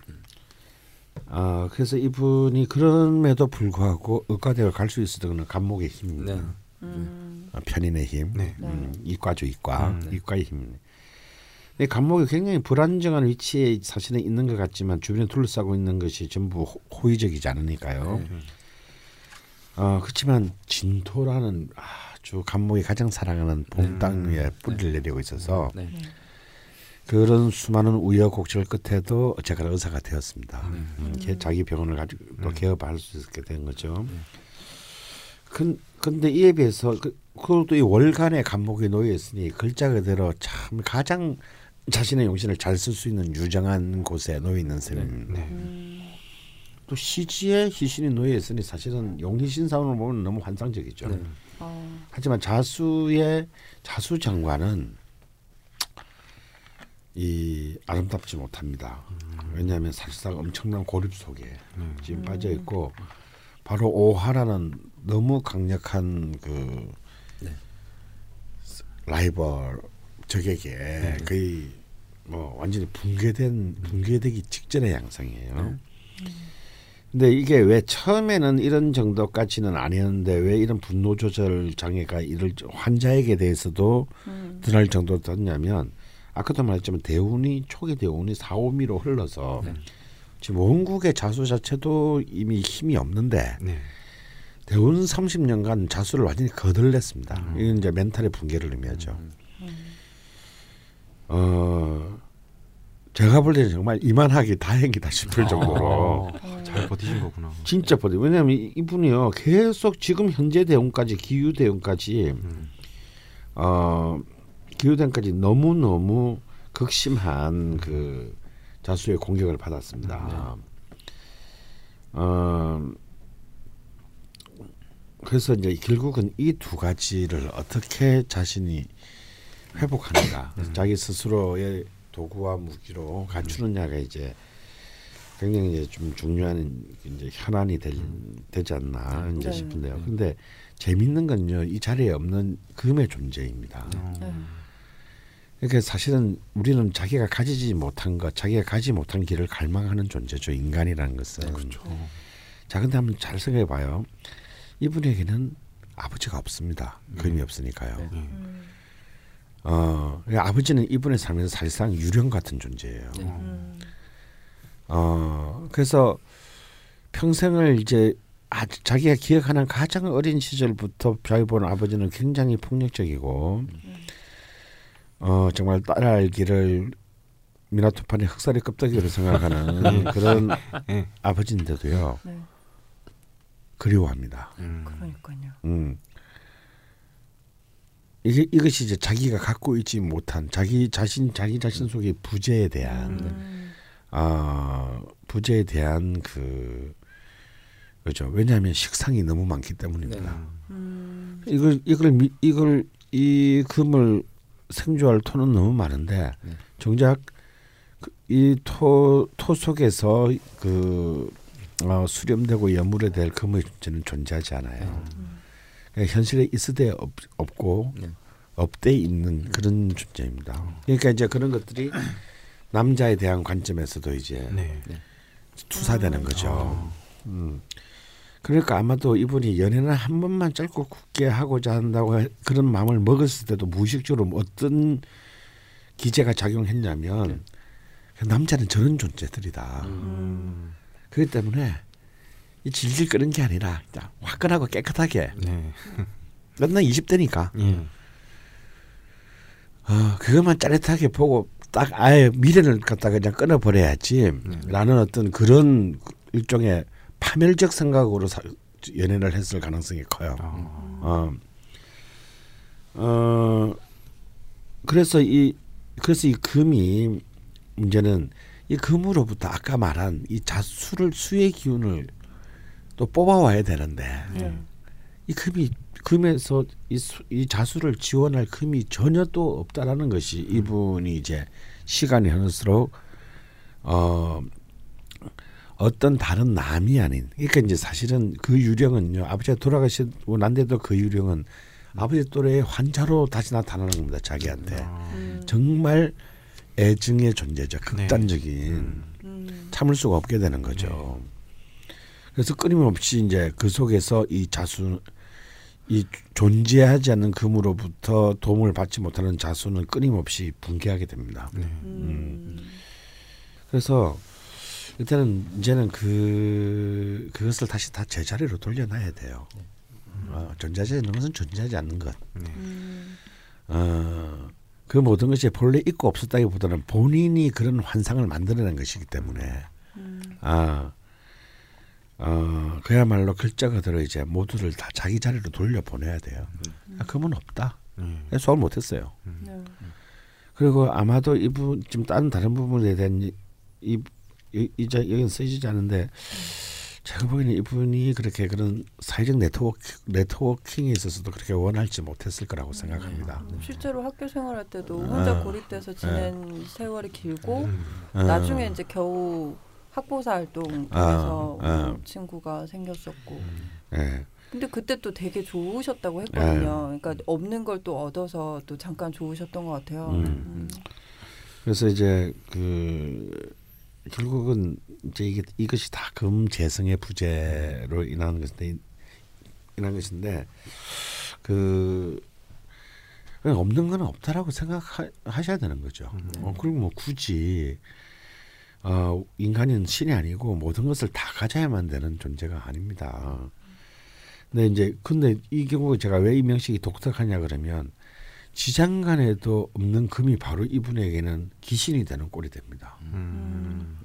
아 그래서 이분이 그럼에도 불구하고 의과대를 갈 수 있었던 건 감목의 힘입니다. 네. 음, 어, 편인의 힘, 네. 음, 이과죠 이과, 음, 네. 이과의 힘. 근데 감목이 굉장히 불안정한 위치에 사실은 있는 것 같지만 주변에 둘러싸고 있는 것이 전부 호- 호의적이지 않으니까요. 네. 어, 그렇지만 진토라는 아주 감목이 가장 사랑하는 봄 땅 위에 뿌리를 내리고 있어서 네. 그런 수많은 우여곡절 끝에도 어쨌거나 의사가 되었습니다. 음, 개- 자기 병원을 가지고 또 개업할 수 있게 된 거죠. 근, 근데 이에 비해서 그, 그것도 이 월간의 감목에 놓여 있으니 글자 그대로 참 가장 자신의 용신을 잘 쓸 수 있는 유정한 곳에 놓여 있는 셈입니다. 음, 또 시지에 희신이 놓여 있으니 사실은 용희신 사원을 보면 너무 환상적이죠. 네. 어, 하지만 자수의 자수 장관은 이 아름답지 못합니다. 왜냐하면 사실상 엄청난 고립 속에 지금 빠져 있고 바로 오하라는 너무 강력한 그 네. 라이벌 적에게 거의 뭐 완전히 붕괴된 붕괴되기 직전의 양상이에요. 근데 이게 왜 처음에는 이런 정도까지는 아니었는데 왜 이런 분노 조절 장애가 이를 환자에게 대해서도 음. 드러날 정도로 됐냐면 아까도 말했지만 대운이 초기 대운이 4, 5미로 흘러서 네. 지금 원국의 자수 자체도 이미 힘이 없는데 네. 대운 30년간 자수를 완전히 거들냈습니다. 이건 이제 멘탈의 붕괴를 의미하죠. 어 제가 볼 때는 정말 이만하기 다행이다 싶을 정도로 어, 잘 버티신 거구나. 진짜 버려. 왜냐하면 이- 이분이요 계속 지금 현재 대운까지 기후 대운까지 어 기후 대운까지 너무 너무 극심한 그 자수의 공격을 받았습니다. 어 그래서 이제 결국은 이 두 가지를 어떻게 자신이 회복하는가, 자기 스스로의 도구와 무기로 갖추느냐가 이제 굉장히 이제 좀 중요한 이제 현안이 될, 되지 않나 이제 네. 싶은데요. 근데 재밌는 건요, 이 자리에 없는 금의 존재입니다. 네. 그러니까 사실은 우리는 자기가 가지지 못한 것, 자기가 가지 못한 길을 갈망하는 존재죠. 인간이라는 것은. 그렇죠. 자, 근데 한번 잘 생각해 봐요. 이분에게는 아버지가 없습니다. 금이 없으니까요. 네. 음. 어, 그러니까 아버지는 이분의 삶에서 사실상 유령 같은 존재예요. 네. 음. 어, 그래서 평생을 이제 아, 자기가 기억하는 가장 어린 시절부터 자기 보는 아버지는 굉장히 폭력적이고, 어, 정말 딸알기를 미나토판의 흑살이 껍데기로 생각하는 그런 네. 아버지인데도요, 네. 그리워합니다. 음. 그러니까요. 음. 이게 이것이 이제 자기가 갖고 있지 못한 자기 자신 자기 자신 속의 부재에 대한 음. 아 부재에 대한 그 그죠 왜냐하면 식상이 너무 많기 때문입니다. 음. 이걸 이걸 미, 이걸 이 금을 생조할 토는 너무 많은데 네. 정작 그 이토 토 속에서 그 어, 수렴되고 여물에 될 금의 존재는 존재하지 않아요. 그러니까 현실에 있으되 없, 없고 네. 없대 있는 그런 존재입니다. 그러니까 이제 그런 것들이 남자에 대한 관점에서도 이제 네. 투사되는 거죠. 음. 그러니까 아마도 이분이 연애는 한 번만 짧고 굳게 하고자 한다고 해- 그런 마음을 먹었을 때도 무의식적으로 어떤 기제가 작용했냐면 남자는 저런 존재들이다. 음. 그렇기 때문에 이 질질 끄는 게 아니라 화끈하고 깨끗하게 네. 맨날 20대니까 예. 어, 그것만 짜릿하게 보고 딱 아예 미래를 갖다가 그냥 끊어버려야지 라는 어떤 그런 일종의 파멸적 생각으로 사, 연애를 했을 가능성이 커요. 어, 어, 그래서 이 그래서 이 금이 문제는 이 금으로부터 아까 말한 이 자수를 수의 기운을 또 뽑아와야 되는데 네. 이 금이 금에서 이, 수, 이 자수를 지원할 금이 전혀 또 없다라는 것이 이분이 이제 시간이 흐를수록 어 어떤 다른 남이 아닌 그러니까 이제 사실은 그 유령은요 아버지가 돌아가시고 난데도 그 유령은 아버지 또래의 환자로 다시 나타나는 겁니다 자기한테 음. 정말 애증의 존재죠 극단적인 음. 참을 수가 없게 되는 거죠. 그래서 끊임없이 이제 그 속에서 이 자수 이 존재하지 않는 금으로부터 도움을 받지 못하는 자수는 끊임없이 붕괴하게 됩니다. 음. 그래서 일단은 이제는 그 그것을 다시 다 제자리로 돌려놔야 돼요. 어, 존재하지 않는 것은 존재하지 않는 것. 음. 어, 그 모든 것이 본래 있고 없었다기보다는 본인이 그런 환상을 만들어낸 것이기 때문에 아, 어, 그야말로 글자 그대로 이제 모두를 다 자기 자리로 돌려 보내야 돼요. 아, 그건 없다. 음. 소화 못했어요. 네. 그리고 아마도 이분 지금 다른 다른 부분에 대한 이, 이, 이 이제 여기는 쓰이지 않은데 제가 보기에는 이분이 그렇게 그런 사회적 네트워크 네트워킹에 있어서도 그렇게 원할지 못했을 거라고 생각합니다. 실제로 학교 생활할 때도 혼자 아. 고립돼서 지낸 세월이 길고 어. 나중에 이제 겨우 학보사 활동 아, 통해서 아. 뭐 친구가 생겼었고. 예. 근데 그때 또 되게 좋으셨다고 했거든요. 네. 그러니까 없는 걸 또 얻어서 또 잠깐 좋으셨던 것 같아요. 음. 음. 그래서 이제 그 결국은 이제 이게 이것이 다 금재성의 부재로 인한 것인데 인한 것인데 그 없는 건 없다라고 생각하셔야 되는 거죠. 어, 그리고 뭐 굳이 어, 인간은 신이 아니고 모든 것을 다 가져야만 되는 존재가 아닙니다. 근데 이제 근데 이 경우 제가 왜 이 명식이 독특하냐 그러면 지장 간에도 없는 금이 바로 이분에게는 기신이 되는 꼴이 됩니다. 음.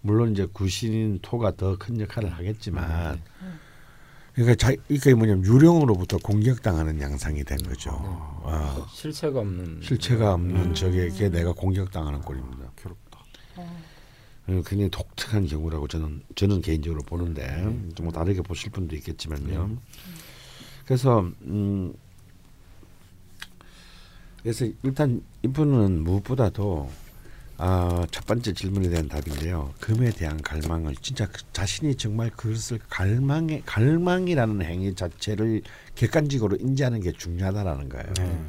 물론 이제 구신인 토가 더 큰 역할을 하겠지만 그러니까 자 이게 뭐냐면 유령으로부터 공격당하는 양상이 된 거죠. 아, 실체가 없는 실체가 없는 적에게 내가 공격당하는 꼴입니다. 괴롭다. 어. 어, 굉장히 독특한 경우라고 저는 저는 개인적으로 보는데 좀뭐 다르게 보실 분도 있겠지만요. 그래서 음 그래서 일단 이분은 무엇보다도 아, 첫 번째 질문에 대한 답인데요. 금에 대한 갈망을 진짜 그 자신이 정말 그것을 갈망의 갈망이라는 행위 자체를 객관적으로 인지하는 게 중요하다라는 거예요. 네.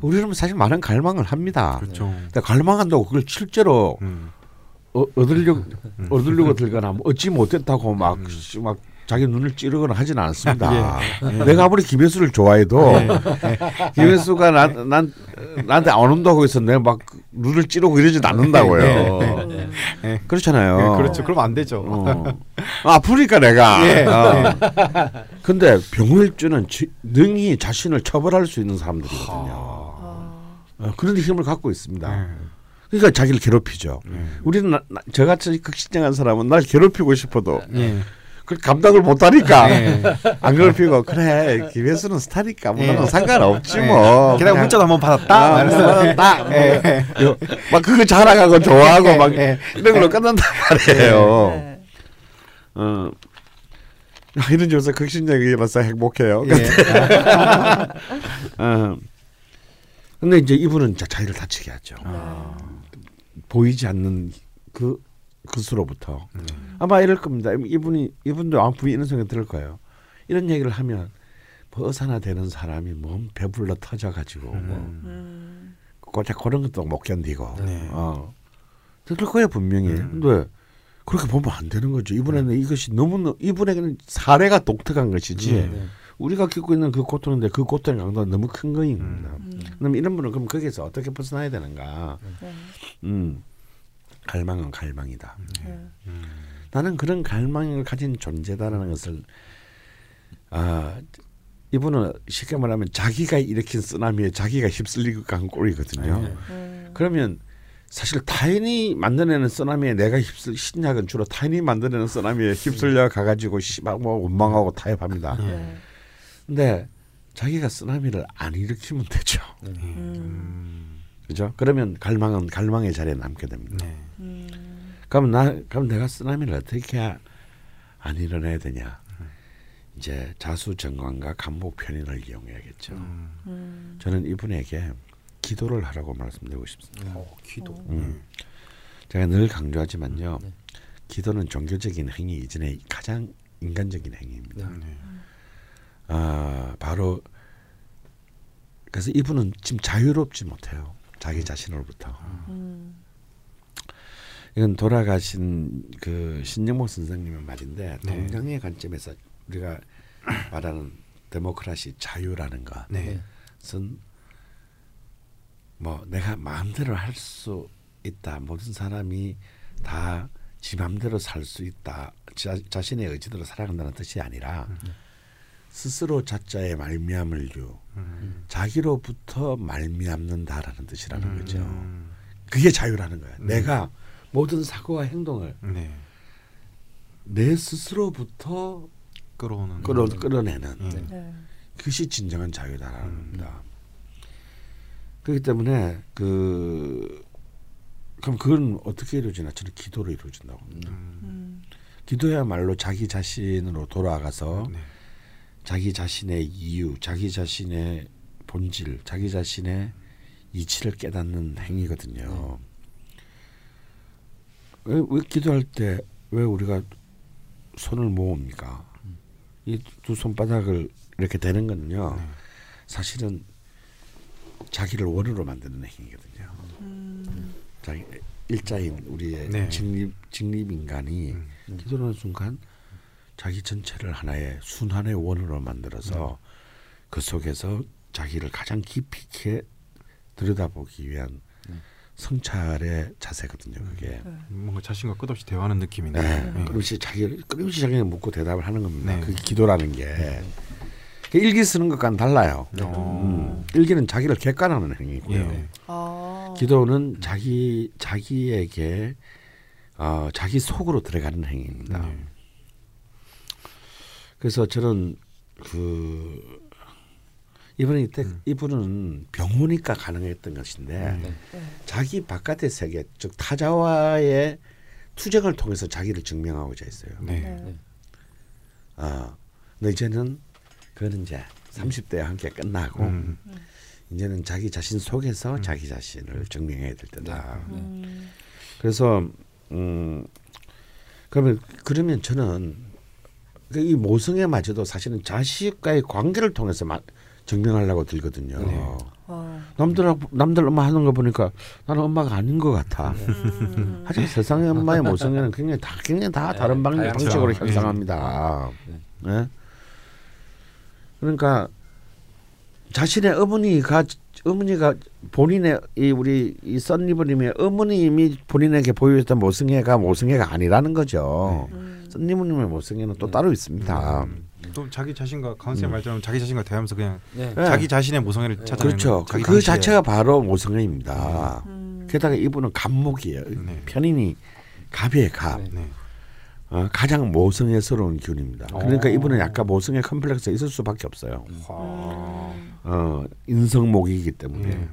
우리는 사실 많은 갈망을 합니다. 그렇죠. 근데 갈망한다고 그걸 실제로 음. 어, 얻으려고 얻으려고 들거나 뭐 얻지 못했다고 막막 자기 눈을 찌르거나 하지는 않습니다. 내가 아무리 김혜수를 좋아해도 김혜수가 난, 난 나한테 안 온다고 해서 내가 막 눈을 찌르고 이러진 않는다고요. 그렇잖아요. 네, 그렇죠. 그럼 안 되죠. 어. 아프니까 내가. 어. 근데 지- 능히 자신을 처벌할 수 있는 사람들이거든요. 아. 어, 그런 힘을 갖고 있습니다. 네. 그러니까 자기를 괴롭히죠. 우리는 나, 나, 저같이 극신장한 사람은 날 괴롭히고 싶어도 예. 그 감당을 못하니까 안 괴롭히고 그래 김혜수는 스타니까 뭐 나는 상관없지 뭐. 게다가 문자도 한번 받았다. 아, 받았다. 예. 요- 막 그거 자랑하고 좋아하고 막 이런 걸로 끝난단 말이에요. 네. 어. 아, 이런 점에서 극신장이라서 행복해요. 어. 근데 이제 이분은 자기를 다치게 하죠. 보이지 않는 그 그수로부터 아마 이럴 겁니다. 이분이 이분도 아마 이런 생각이 들 거예요. 이런 얘기를 하면 벗어나 되는 사람이 몸 배불러 터져가지고 뭐 음. 고작 그런 것도 못 견디고 네. 어 그럴 거예요 분명히. 근데 그렇게 보면 안 되는 거죠. 이분에는 이것이 너무 이분에게는 사례가 독특한 것이지. 네. 우리가 겪고 있는 그 고통인데 그 고통의 강도가 너무 큰 거인 겁니다. 그럼 이런 분은 그럼 거기서 어떻게 벗어나야 되는가? 네. 음, 갈망은 갈망이다. 네. 나는 그런 갈망을 가진 존재다라는 것을 아 이분은 쉽게 말하면 자기가 일으킨 쓰나미에 자기가 휩쓸리고 간 꼴이거든요. 음. 그러면 사실 타인이 만들어내는 쓰나미에 내가 휩쓸 신약은 주로 타인이 만들어내는 쓰나미에 휩쓸려 가가지고 씨발 뭐 원망하고 타협합니다. 네. 근데 자기가 쓰나미를 안 일으키면 되죠. 음. 그죠? 그러면 갈망은 갈망의 자리에 남게 됩니다. 네. 음. 그럼 나 그럼 내가 쓰나미를 어떻게 안 일어나야 되냐? 이제 자수정관과 간목 편인을 이용해야겠죠. 음. 저는 이분에게 기도를 하라고 말씀드리고 싶습니다. 어, 기도. 음. 제가 늘 강조하지만요. 기도는 종교적인 행위 이전에 가장 인간적인 행위입니다. 네. 아 바로 그래서 이분은 지금 자유롭지 못해요. 자기 자신으로부터. 음. 이건 돌아가신 그 신영목 선생님의 말인데 네. 동양의 관점에서 우리가 말하는 데모크라시 자유라는 네. 것은 뭐 내가 마음대로 할 수 있다. 모든 사람이 다 지 마음대로 살 수 있다. 자, 자신의 의지대로 살아간다는 뜻이 아니라 스스로 자자의 말미암을요. 자기로부터 말미암는다라는 뜻이라는 거죠. 음. 그게 자유라는 거야. 내가 모든 사고와 행동을 네. 내 스스로부터 끌어오는. 끌어 끌어내는 음. 네. 그것이 진정한 자유다라는 겁니다. 그렇기 때문에 그 그럼 그건 어떻게 이루어지나? 저는 기도로 이루어진다고 봅니다. 음. 기도야말로 자기 자신으로 돌아가서 네. 자기 자신의 이유, 자기 자신의 본질, 자기 자신의 이치를 깨닫는 행위거든요. 왜, 왜 기도할 때 왜 우리가 손을 모읍니까? 이두 손바닥을 이렇게 대는 거는요. 네. 사실은 자기를 원으로 만드는 행위거든요. 음. 자기 일자인 우리의 네. 직립 직립 인간이 음. 기도하는 순간 자기 전체를 하나의 순환의 원으로 만들어서 그 속에서 자기를 가장 깊이 있게 들여다보기 위한 성찰의 자세거든요. 그게. 뭔가 자신과 끝없이 대화하는 느낌이네. 네. 네. 끊임없이 자기를 끊임없이 자기를 묻고 대답을 하는 겁니다. 네. 그게 기도라는 게그 일기 쓰는 것과는 달라요. 어. 음, 일기는 자기를 객관하는 행위고요. 예. 아. 기도는 자기 자기에게 어, 자기 속으로 들어가는 행위입니다. 네. 그래서 저는 그 이분은 이때 음. 이분은 병호니까 가능했던 것인데 네. 네. 자기 바깥의 세계 즉 타자와의 투쟁을 통해서 자기를 증명하고자 했어요. 네. 네. 아, 근데 이제는 그거는 이제 30대와 함께 끝나고 음. 이제는 자기 자신 속에서 자기 자신을 증명해야 될 때다. 음. 그래서 음 그러면 그러면 저는 그이 모성애마저도 사실은 자식과의 관계를 통해서 마, 증명하려고 들거든요. 네. 와. 남들하고 남들 엄마 하는 거 보니까 나는 엄마가 아닌 것 같아. 음. 하지만 세상의 엄마의 모성애는 굉장히 다 굉장히 다 네, 다른 방식, 다양하죠. 방식으로 네. 형성합니다. 네. 네. 그러니까 자신의 어머니가 어머니가 본인의 이 우리 이 썬리버님의 어머님이 본인에게 보여줬던 모성애가 모성애가 아니라는 거죠. 음. 썬리버님의 모성애는 또 따로 있습니다. 또 자기 자신과 강원생 말처럼 자기 자신과 대하면서 그냥 네. 네. 자기 자신의 모성애를 찾아내는 그렇죠. 그, 자기 그 방식의- 자체가 바로 모성애입니다. 음. 게다가 이분은 갑목이에요. 네. 편인이 갑이에요, 갑. 네. 네. 어, 가장 모성애스러운 기운입니다. 그러니까 오. 이분은 약간 모성애 컴플렉스가 있을 수밖에 없어요. 음. 어, 인성목이기 때문에.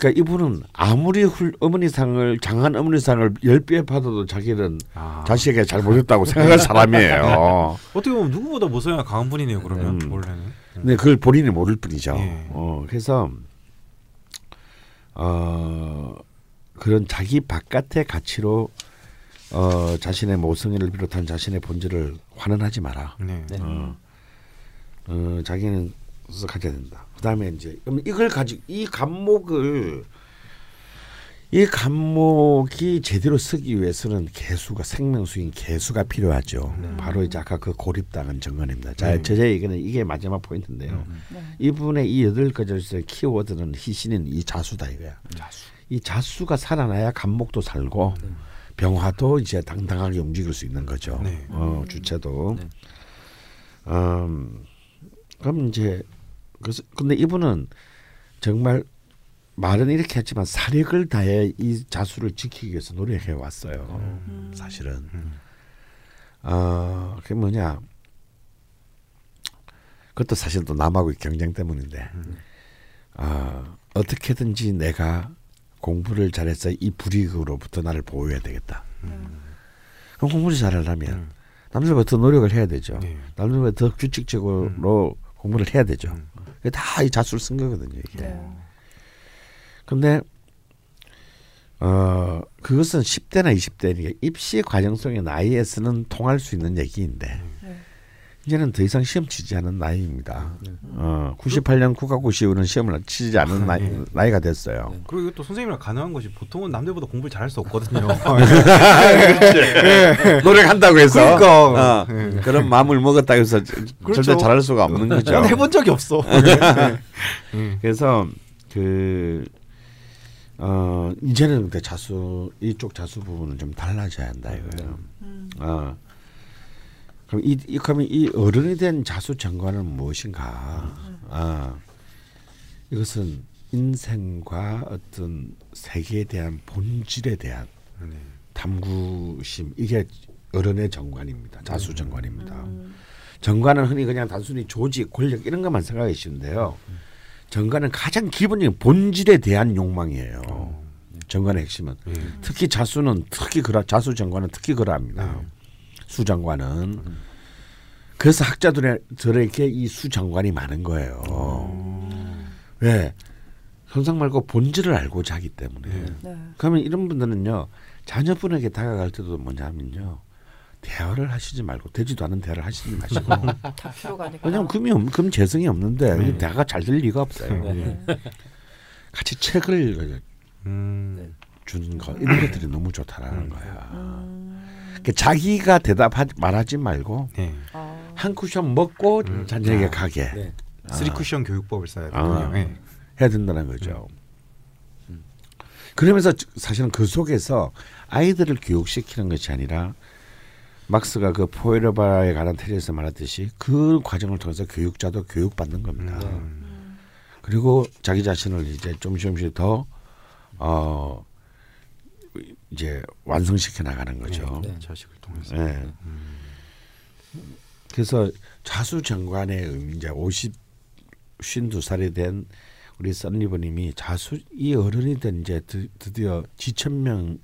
네. 그러니까 이분은 아무리 훌, 어머니상을 장한 어머니상을 열 배 받아도 자기는 아. 자식에게 잘못했다고 생각할 사람이에요. 어떻게 보면 누구보다 모성애가 강한 분이네요. 그러면 음. 원래는. 근데 그걸 본인이 모를 뿐이죠. 예. 어, 그래서 어, 그런 자기 바깥의 가치로 어, 자신의 모성애를 비롯한 자신의 본질을 환원하지 마라. 네. 네. 어, 어, 자기는 서 가져야 된다. 그다음에 이제 그럼 이걸 가지고 이 감목을 이 감목이 제대로 쓰기 위해서는 개수가 생명수인 개수가 필요하죠. 바로 이제 아까 그 고립당한 정관입니다. 자, 네. 제 얘기는 이게 마지막 포인트인데요. 네. 이분의 이 여덟 가지의 키워드는 희신인 이 자수다 이거야. 자수. 이 자수가 살아나야 감목도 살고 병화도 이제 당당하게 움직일 수 있는 거죠. 네. 어, 주체도. 네. 음, 그럼 이제 그래서 근데 이분은 정말 말은 이렇게 했지만 사력을 다해 이 자수를 지키기 위해서 노력해 왔어요. 음. 사실은. 어, 그게 뭐냐? 그것도 사실 또 남하고의 경쟁 때문인데, 어, 어떻게든지 내가 공부를 잘해서 이 불이익으로부터 나를 보호해야 되겠다. 그럼 공부를 잘하려면 남들보다 더 노력을 해야 되죠. 네. 남들보다 더 규칙적으로 공부를 해야 되죠. 그게 다 이 자수를 쓴 거거든요. 이게. 네. 근데 어 그것은 10대나 20대니까 입시 과정 속의 나이에서는 통할 수 있는 얘기인데 네. 이제는 더 이상 시험 치지 않은 나이입니다. 어 98년 국가고시 이후는 시험을 치지 않은 나이, 나이 가 됐어요. 그리고 이것도 선생님이랑 가능한 것이 보통은 남들보다 공부를 잘할 수 없거든요. 노력한다고 해서 그러니까. 어, 그런 마음을 먹었다고 해서 그렇죠. 절대 잘할 수가 없는 거죠. 난 해본 적이 없어. 그래서 그 어, 이제는 근데 자수 이쪽 자수 부분은 좀 달라져야 한다 이거예요. 음. 어. 그럼 이, 이 그러면 이 어른이 된 자수 정관은 무엇인가? 아 이것은 인생과 어떤 세계에 대한 본질에 대한 네. 탐구심 이게 어른의 정관입니다. 자수 정관입니다. 음. 정관은 흔히 그냥 단순히 조직, 권력 이런 것만 생각하기 쉬운데요. 정관은 가장 기본적인 본질에 대한 욕망이에요. 정관의 핵심은 예. 특히 자수는 특히 그러 자수 정관은 특히 그러합니다. 수정관은 그래서 학자들에게 이 수정관이 많은 거예요. 왜? 현상 말고 본질을 알고자 하기 때문에. 네. 그러면 이런 분들은요 자녀분에게 다가갈 때도 뭐냐면요. 대화를 하시지 말고 되지도 않은 대화를 하시지 마시고 다 필요가 아니까. 왜냐면 금이 없, 금 재성이 없는데 네. 대화가 잘 될 리가 없어요. 네. 같이 책을 음. 주는 거 이런 것들이 너무 좋다라는 거야. 음. 그러니까 자기가 대답하지 말하지 말고 네. 어. 한 쿠션 먹고 음. 자녀에게 아. 가게 네. 쓰리 쿠션 교육법을 써야 아. 되거든요. 네. 해야 된다는 거죠. 그러면서 사실은 그 속에서 아이들을 교육시키는 것이 아니라 맑스가 그 포이어바흐에 관한 테제에서 말했듯이 그 과정을 통해서 교육자도 교육받는 겁니다. 음. 그리고 자기 자신을 이제 좀씩 조금씩 더 어, 이제 완성시켜 나가는 거죠. 네. 자식을 통해서. 예. 그래서 자수 정관의 의미 이제 50 52살이 된 우리 썬리버님이 자수 이 어른이 된 이제 드, 드디어 지천명의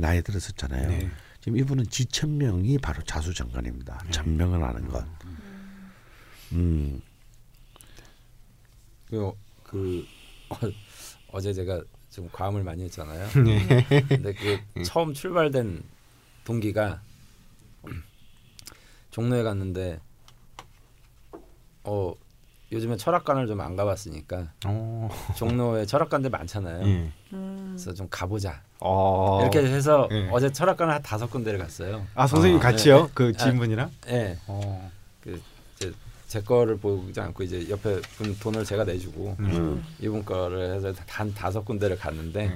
나이 들었었잖아요. 네. 지금 이분은 지천명이 바로 자수 정관입니다. 천명을 아는 것. 음, 그, 그 어, 어제 제가 좀 과음을 많이 했잖아요. 네. 근데 그 처음 출발된 동기가 종로에 갔는데 어 요즘에 철학관을 좀 안 가봤으니까 어. 종로에 철학관들 많잖아요. 예. 음. 그래서 좀 가보자 어. 이렇게 해서 예. 어제 철학관을 한 다섯 군데를 갔어요. 아 선생님 아, 같이요? 네. 그 지인분이랑? 예, 어. 그이 제제 거를 보지 않고 이제 옆에 분 돈을 제가 내주고 음. 이분 거를 해서 단 다섯 군데를 갔는데 네.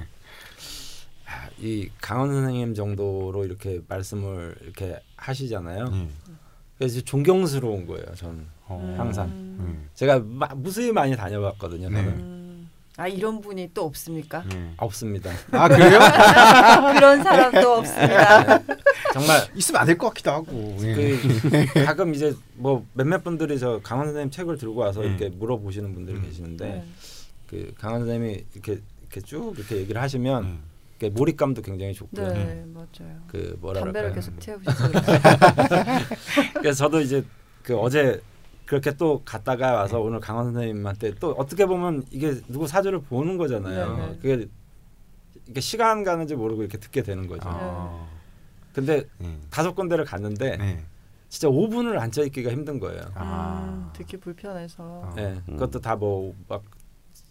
아, 이 강원 선생님 정도로 이렇게 말씀을 이렇게 하시잖아요. 예. 그래서 존경스러운 거예요. 저는 어. 항상 음. 제가 마, 무수히 많이 다녀봤거든요. 네. 저는 음. 아 이런 분이 또 없습니까? 예. 없습니다. 아 그래요? 그런 사람도 없습니다. 정말 있으면 안 될 것 같기도 하고. 예. 그 가끔 이제 뭐 몇몇 분들이 저 강원 선생님 책을 들고 와서 음. 이렇게 물어보시는 분들이 음. 계시는데 네. 그 강원 선생님이 이렇게 이렇게 쭉 이렇게 얘기를 하시면 음. 이렇게 몰입감도 굉장히 좋고요. 네, 맞아요. 그 뭐라 담배를? 계속 그래요. 그래서 저도 이제 그 어제 그렇게 또 갔다가 와서 오늘 강원 선생님한테 또 어떻게 보면 이게 누구 사주를 보는 거잖아요. 네네. 그게 이게 시간 가는지 모르고 이렇게 듣게 되는 거죠. 아. 근데 예. 다섯 군데를 갔는데 네. 진짜 5분을 앉아 있기가 힘든 거예요. 음, 아. 듣기 불편해서. 아. 예, 그것도 다 뭐 막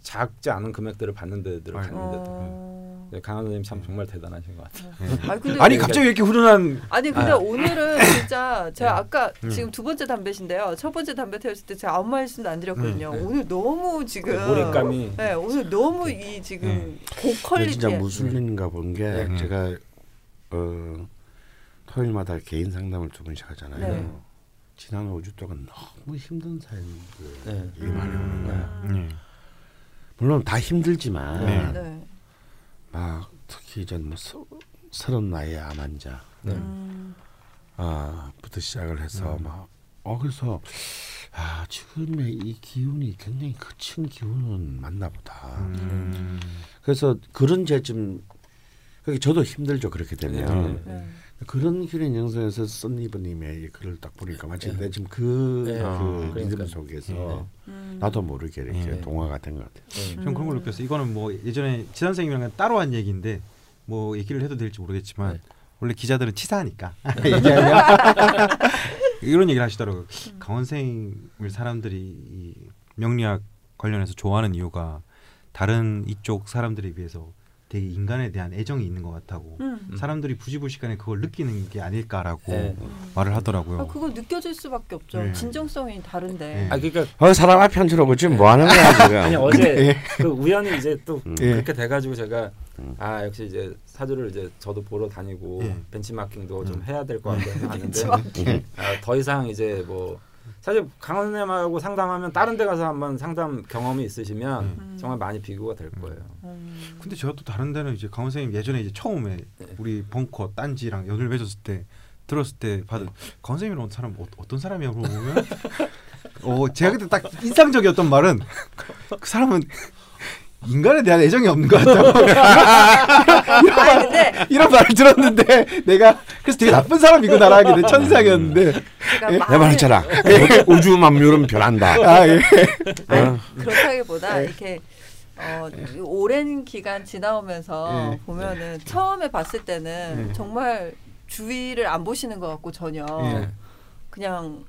작지 않은 금액들을 받는 데들을. 갔는데도 어. 네, 강원 선생님 참 정말 대단하신 것 같아요. 아니 근데 아니 갑자기 왜 이렇게 훈훈한 아니 근데 아. 오늘은 진짜 제가 네. 아까 음. 지금 두 번째 담배신데요. 첫 번째 담배 태웠을 때 제가 아무 말씀도 안 드렸거든요. 음, 네. 오늘 너무 지금 그 몰입감이 네, 오늘 너무 이 지금 네. 고퀄리티 진짜 무슨 일인가 본게 네. 제가 어, 토요일마다 개인 상담을 두 번씩 하잖아요. 네. 지난 5주 동안 너무 힘든 사연들 네. 이 많이 오는 거야. 예. 물론 다 힘들지만 네. 네. 막 특히 이제 뭐 서, 서른 나이의 암 환자 네. 음, 아부터 시작을 해서 음. 막어 그래서 아 지금의 이 기운이 굉장히 거친 기운은 맞나 보다. 음. 그래서 그런 제좀 그게 저도 힘들죠 그렇게 되면 네. 네. 그런 길의 영상에서 썬리버님의 글을 딱 보니까 마치 내 지금 그, 네. 그 아, 리듬 그러니까. 속에서 음. 나도 모르게 이렇게 네. 동화가 된 것 같아요. 네. 전 그런 걸 느꼈어요. 이거는 뭐 예전에 지 선생님이랑 따로 한 얘기인데 뭐 얘기를 해도 될지 모르겠지만 네. 원래 기자들은 치사하니까 얘기하면 이런 얘기를 하시더라고요. 강원 선생님을 사람들이 이 명리학 관련해서 좋아하는 이유가 다른 이쪽 사람들에 비해서 되게 인간에 대한 애정이 있는 것 같다고 음. 음. 사람들이 부지불식간에 그걸 느끼는 게 아닐까라고 네. 말을 하더라고요. 아, 그거 느껴질 수밖에 없죠. 네. 진정성이 다른데. 네. 아 그러니까 어 사람 앞에 앉혀놓고 지금 뭐 하는 거야 지금? 아니 어제 그 우연히 이제 또 음. 예. 그렇게 돼가지고 제가 음. 아 역시 이제 사주를 이제 저도 보러 다니고 예. 벤치마킹도 좀 음. 해야 될것 하는데 음. 아, 더 이상 이제 뭐 사실 강원 선생님하고 상담하면 다른 데 가서 한번 상담 경험이 있으시면 음. 정말 많이 비교가 될 거예요. 음. 근데 제가 또 다른 데는 이제 강원 선생님 예전에 이제 처음에 네. 우리 벙커 딴지랑 연을 맺었을 때 들었을 때 받은 강원 선생님이라는 사람 어, 어떤 사람이야 물어보면 어 제가 그때 딱 인상적이었던 말은 그 사람은 인간에 대한 애정이 없는 것 같다고 아 근데 이런 말을 들었는데 내가 그래서 되게 나쁜 사람이구나 하게 된 천상이었는데 제가 내 말을 말했잖아. 우주 만물은 변한다. 아 예. 어. 그렇다기보다 네. 이렇게 어, 어, 오랜 기간 지나오면서 예. 보면은 처음에 봤을 때는 예. 정말 주위를 안 보시는 것 같고 전혀 예. 그냥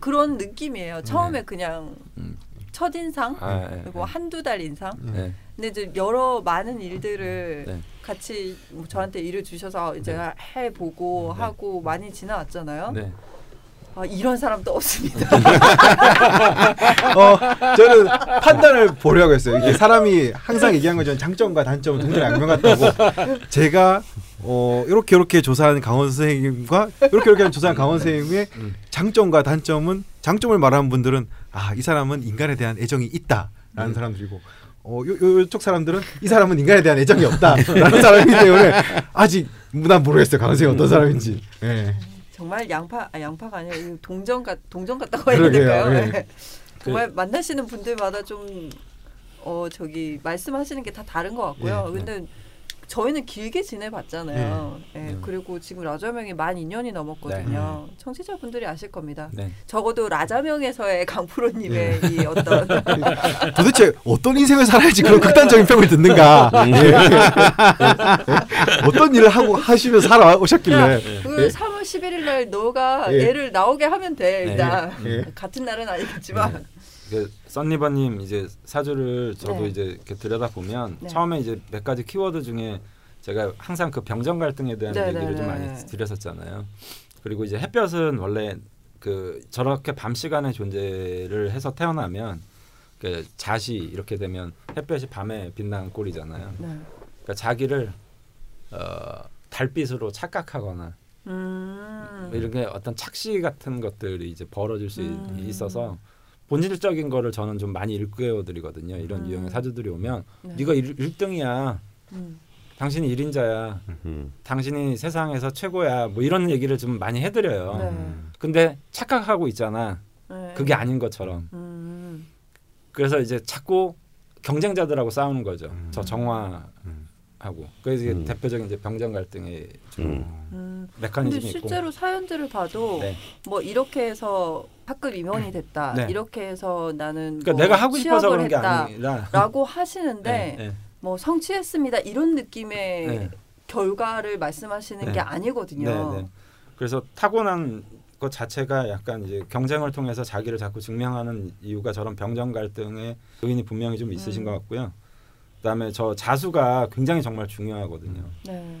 그런 느낌이에요. 처음에 그냥 음. 첫 인상 아, 예, 그리고 예. 한두 달 인상. 네. 근데 이제 여러 많은 일들을 네. 같이 뭐 저한테 일을 주셔서 이제 해보고 네. 하고 많이 지나왔잖아요. 네. 아, 이런 사람도 없습니다. 어, 저는 판단을 보려고 했어요. 이게 사람이 항상 얘기한 것처럼 장점과 단점은 동전의 양면 같다고. 제가 어, 이렇게 이렇게 조사한 강원 선생님과 이렇게 이렇게 조사한 강원 선생님의 음. 장점과 단점은 장점을 말하는 분들은 아, 이 사람은 인간에 대한 애정이 있다라는 음. 사람들이고 어, 요, 요, 요 쪽 사람들은 이 사람은 인간에 대한 애정이 없다라는 사람이기 때문에 아직 난 모르겠어요. 선생님 어떤 사람인지. 예. 정말 양파 아 양파가 아니라 동전 같 동전 같다고 해야. 될까요? 예. 네. 정말 만나시는 분들마다 좀 어 저기 말씀하시는 게 다 다른 것 같고요. 예, 근데 저희는 길게 지내봤잖아요. 예, 네. 그리고 지금 라자명이 만 2년이 넘었거든요. 청취자분들이 아실 겁니다. 네. 적어도 라자명에서의 강프로님의 예. 이 어떤 도대체 어떤 인생을 살아야지 그런 극단적인 평을 듣는가? 예. 어떤 일을 하고 하시며 살아오셨길래? 그 3월 11일 날 너가 예. 애를 나오게 하면 돼 네. 일단 예. 같은 날은 아니겠지만 그 썬리버님 이제 사주를 저도 네. 이제 이렇게 들여다 보면 네. 처음에 이제 몇 가지 키워드 중에 제가 항상 그 병정 갈등에 대한 네, 얘기를 네, 좀 네. 많이 드렸었잖아요. 그리고 이제 햇볕은 원래 그 저렇게 밤 시간에 존재를 해서 태어나면 그 자시 이렇게 되면 햇볕이 밤에 빛나는 꼴이잖아요. 네. 그러니까 자기를 어, 달빛으로 착각하거나 음. 이런 게 어떤 착시 같은 것들이 이제 벌어질 수 음. 있어서 본질적인 거를 저는 좀 많이 일깨워 드리거든요. 이런 음. 유형의 사주들이 오면 네. 네가 일 1등이야. 음. 당신이 1인자야. 음. 당신이 세상에서 최고야. 뭐 이런 얘기를 좀 많이 해 드려요. 네. 근데 착각하고 있잖아. 네. 그게 아닌 것처럼. 음. 그래서 이제 자꾸 경쟁자들하고 싸우는 거죠. 음. 저 정화하고. 그래서 이게 음. 대표적인 이제 병정 갈등의 좀 음. 음. 근데 메커니즘이 있고. 실제로 사연들을 봐도 네. 뭐 이렇게 해서 학급 임원이 됐다. 네. 이렇게 해서 나는 그러니까 뭐 내가 하고 싶어서 취업을 그런 게 했다. 아니라. 라고 하시는데 네, 네. 뭐 성취했습니다 이런 느낌의 네. 결과를 말씀하시는 네. 게 아니거든요. 그래서 타고난 것 자체가 약간 이제 경쟁을 통해서 자기를 자꾸 증명하는 이유가 저런 병정 갈등의 요인이 분명히 좀 있으신 음. 것 같고요. 그다음에 저 자수가 굉장히 정말 중요하거든요. 네.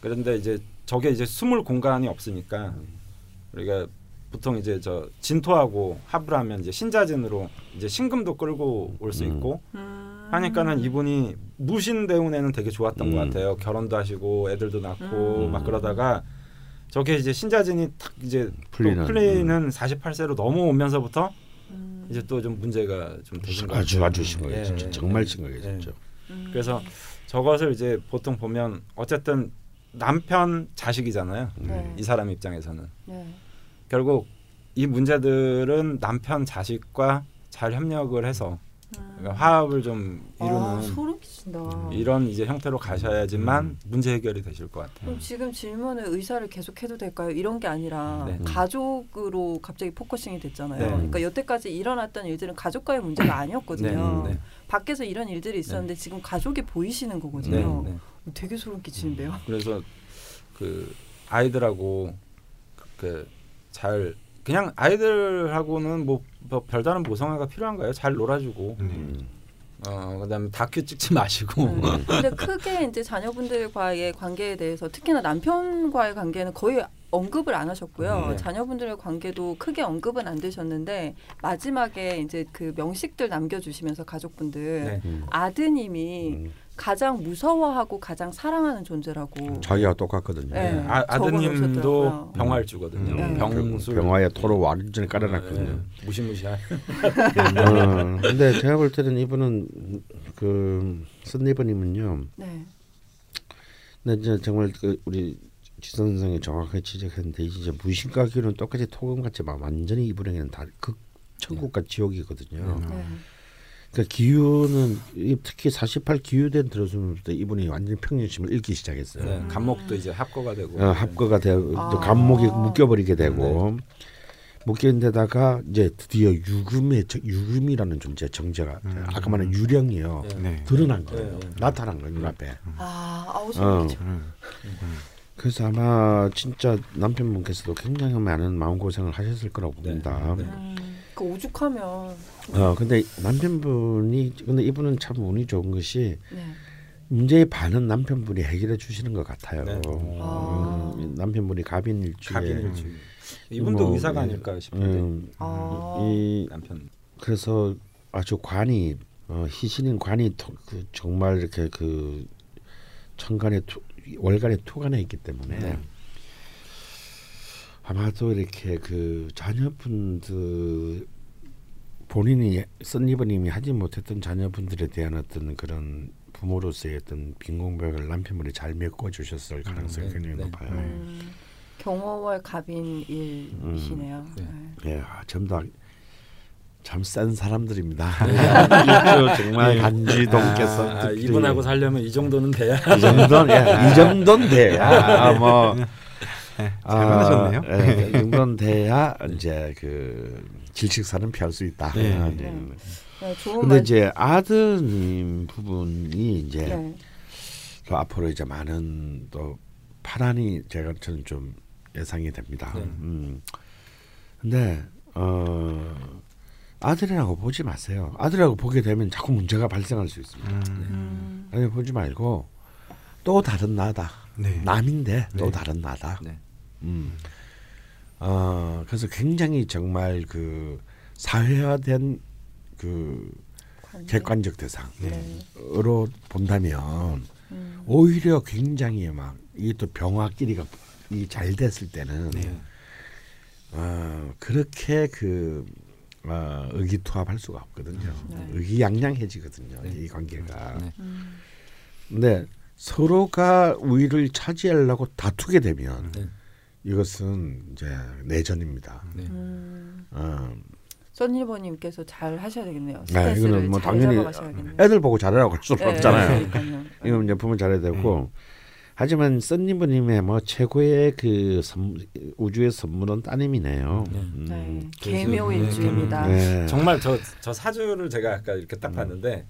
그런데 이제 저게 이제 숨을 공간이 없으니까 우리가 보통 이제 저 진토하고 합을 하면 이제 신자진으로 이제 신금도 끌고 올수 음. 있고 음. 하니까는 이분이 무신 대운에는 되게 좋았던 음. 것 같아요. 결혼도 하시고 애들도 낳고 음. 막 그러다가 저게 이제 신자진이 탁 이제 풀리는, 또 풀리는 48세로 넘어오면서부터 음. 이제 또 좀 문제가 좀 되신 것 아주. 아주 심각해졌죠. 예, 예, 정말 예. 심각해졌죠. 음. 그래서 저것을 이제 보통 보면 어쨌든 남편 자식이잖아요. 네. 이 사람 입장에서는 네. 결국 이 문제들은 남편 자식과 잘 협력을 해서 음. 그러니까 화합을 좀 이루는 아, 소름 끼친다. 이런 이제 형태로 가셔야지만 문제 해결이 되실 것 같아요. 그럼 지금 질문을 의사를 계속 해도 될까요? 이런 게 아니라 네. 가족으로 갑자기 focusing이 됐잖아요. 네. 그러니까 여태까지 일어났던 일들은 가족과의 문제가 아니었거든요. 네, 네. 밖에서 이런 일들이 있었는데 지금 가족이 보이시는 거거든요. 네, 네. 되게 소름 끼치는데요. 그래서 그 아이들하고 그 잘 그냥 아이들하고는 뭐, 뭐 별다른 모성애가 필요한가요? 잘 놀아주고 음. 어 그다음에 다큐 찍지 마시고 네. 근데 크게 이제 자녀분들과의 관계에 대해서 특히나 남편과의 관계는 거의 언급을 안 하셨고요. 네. 자녀분들의 관계도 크게 언급은 안 되셨는데 마지막에 이제 그 명식들 남겨주시면서 가족분들 네. 음. 아드님이 음. 가장 무서워하고 가장 사랑하는 존재라고. 자기가 똑같거든요. 네. 아, 아드님도 적어놓으셨더라고요. 병활주거든요. 음. 병술 병화에 토로 완전히 깔아놨거든요. 네, 무시무시한. 어, 근데 제가 볼 때는 이분은 그 선네버님은요. 네. 근데 이제 정말 그 우리 지선 선생이 정확하게 지적했는데 이제 무신과 기운은 똑같이 토금같이 막 완전히 이분에게는 다 극 천국과 지옥이거든요. 네. 그러니까 이 특히 48 기후된 들어서면부터 이분이 완전히 평균심을 잃기 시작했어요. 네, 간목도 이제 합거가 되고. 어, 합거가 되고 아. 또 감목이 묶여버리게 되고 묶인 데다가 이제 드디어 유금의 저- 유금이라는 존재 정제가 아까 말한 유령이요 네. 드러난 거예요. 네, 네. 나타난 거예요 눈앞에. 아, 아우 어. 소름끼쳐. 그래서 아마 진짜 남편분께서도 굉장히 많은 마음 고생을 하셨을 거라고 봅니다. 네. 음, 그 오죽하면 어 근데 남편분이 근데 이분은 참 운이 좋은 것이 네. 문제의 반은 남편분이 해결해 주시는 것 같아요. 네. 아. 음, 남편분이 갑인일주에 갑인일주. 이분도 뭐, 의사가 예, 아닐까 싶은데 음, 아. 이 남편. 그래서 아주 관이 어, 희신인 관이 토, 그 정말 이렇게 그 천간에 토, 월간에 토간에 있기 때문에 네. 아마도 이렇게 그 자녀분들 본인이 썬리버님이 하지 못했던 자녀분들에 대한 어떤 그런 부모로서의 어떤 빈 공백을 남편분이 잘 메꿔 주셨을 가능성이 네, 굉장히 네. 높아요. 음, 경호월 갑인일이시네요. 네. 예, 아, 전부 다참센 사람들입니다. 이쪽 정말 간지동께서 아, 특히 이분하고 살려면 이 정도는 돼야. 이 정도는 예, 이 정도는 돼야 뭐 네, 잘 만나셨네요. 예, 이 정도는 돼야 이제 그 질식사는 피할 수 있다. 네. 아, 네. 네. 네, 근데 말. 이제 아드님 부분이 이제 네. 또 앞으로 이제 많은 또 파란이 제가 저는 좀 예상이 됩니다. 네. 음. 근데 어 아들이라고 보지 마세요. 아들이라고 보게 되면 자꾸 문제가 발생할 수 있습니다. 음, 아니 보지 말고 또 다른 나다. 네. 남인데 또 네. 다른 나다. 네. 음. 어 그래서 굉장히 정말 그 사회화된 그 관계. 객관적 대상으로 네. 본다면 음, 오히려 굉장히 막 이게 또 병화끼리가 이 잘 됐을 때는 네. 어, 그렇게 그 어, 의기투합할 수가 없거든요. 네. 의기양양해지거든요. 네. 이 관계가. 네. 음, 근데 서로가 우위를 차지하려고 다투게 되면 네. 이것은 이제 내전입니다. 네. 음. 어, 써니버님께서 잘 하셔야 되겠네요. 네, 이거는 뭐잘 당연히. 애들 보고 잘하라고 할 수는 네, 없잖아요. 그러니까요. 이건 이제 부모 잘해야 되고 하지만 썬니브님의 뭐 최고의 그 선, 우주의 선물은 따님이네요. 네. 음, 네, 개묘일주입니다. 네. 정말 저 저 사주를 제가 아까 이렇게 딱 봤는데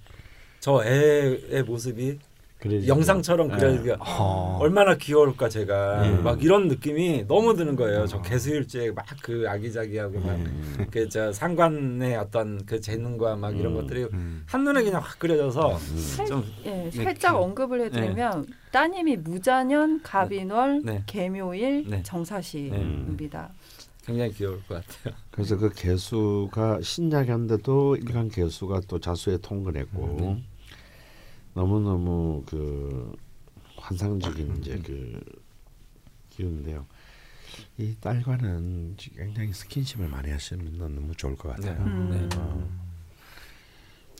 저 애의 모습이 그러지. 영상처럼 그려지가 어. 얼마나 귀여울까 제가 음. 막 이런 느낌이 너무 드는 거예요. 저 개수일주에 막 그 아기자기하고 음. 막그저 상관의 어떤 그 재능과 막 이런 음. 것들이 음. 한눈에 그냥 확 그려져서 살, 좀 예, 네, 살짝 그- 언급을 해드리면 따님이 무자년, 갑인월, 네. 개묘일, 네. 정사시입니다. 굉장히 귀여울 것 같아요. 그래서 그 개수가 신약한데도 일간 개수가 또 자수에 통근했고 네. 너무 너무 그 환상적인 이제 그 기운인데요. 이 딸과는 굉장히 스킨십을 많이 하시면 너무 좋을 것 같아요. 음. 네. 어,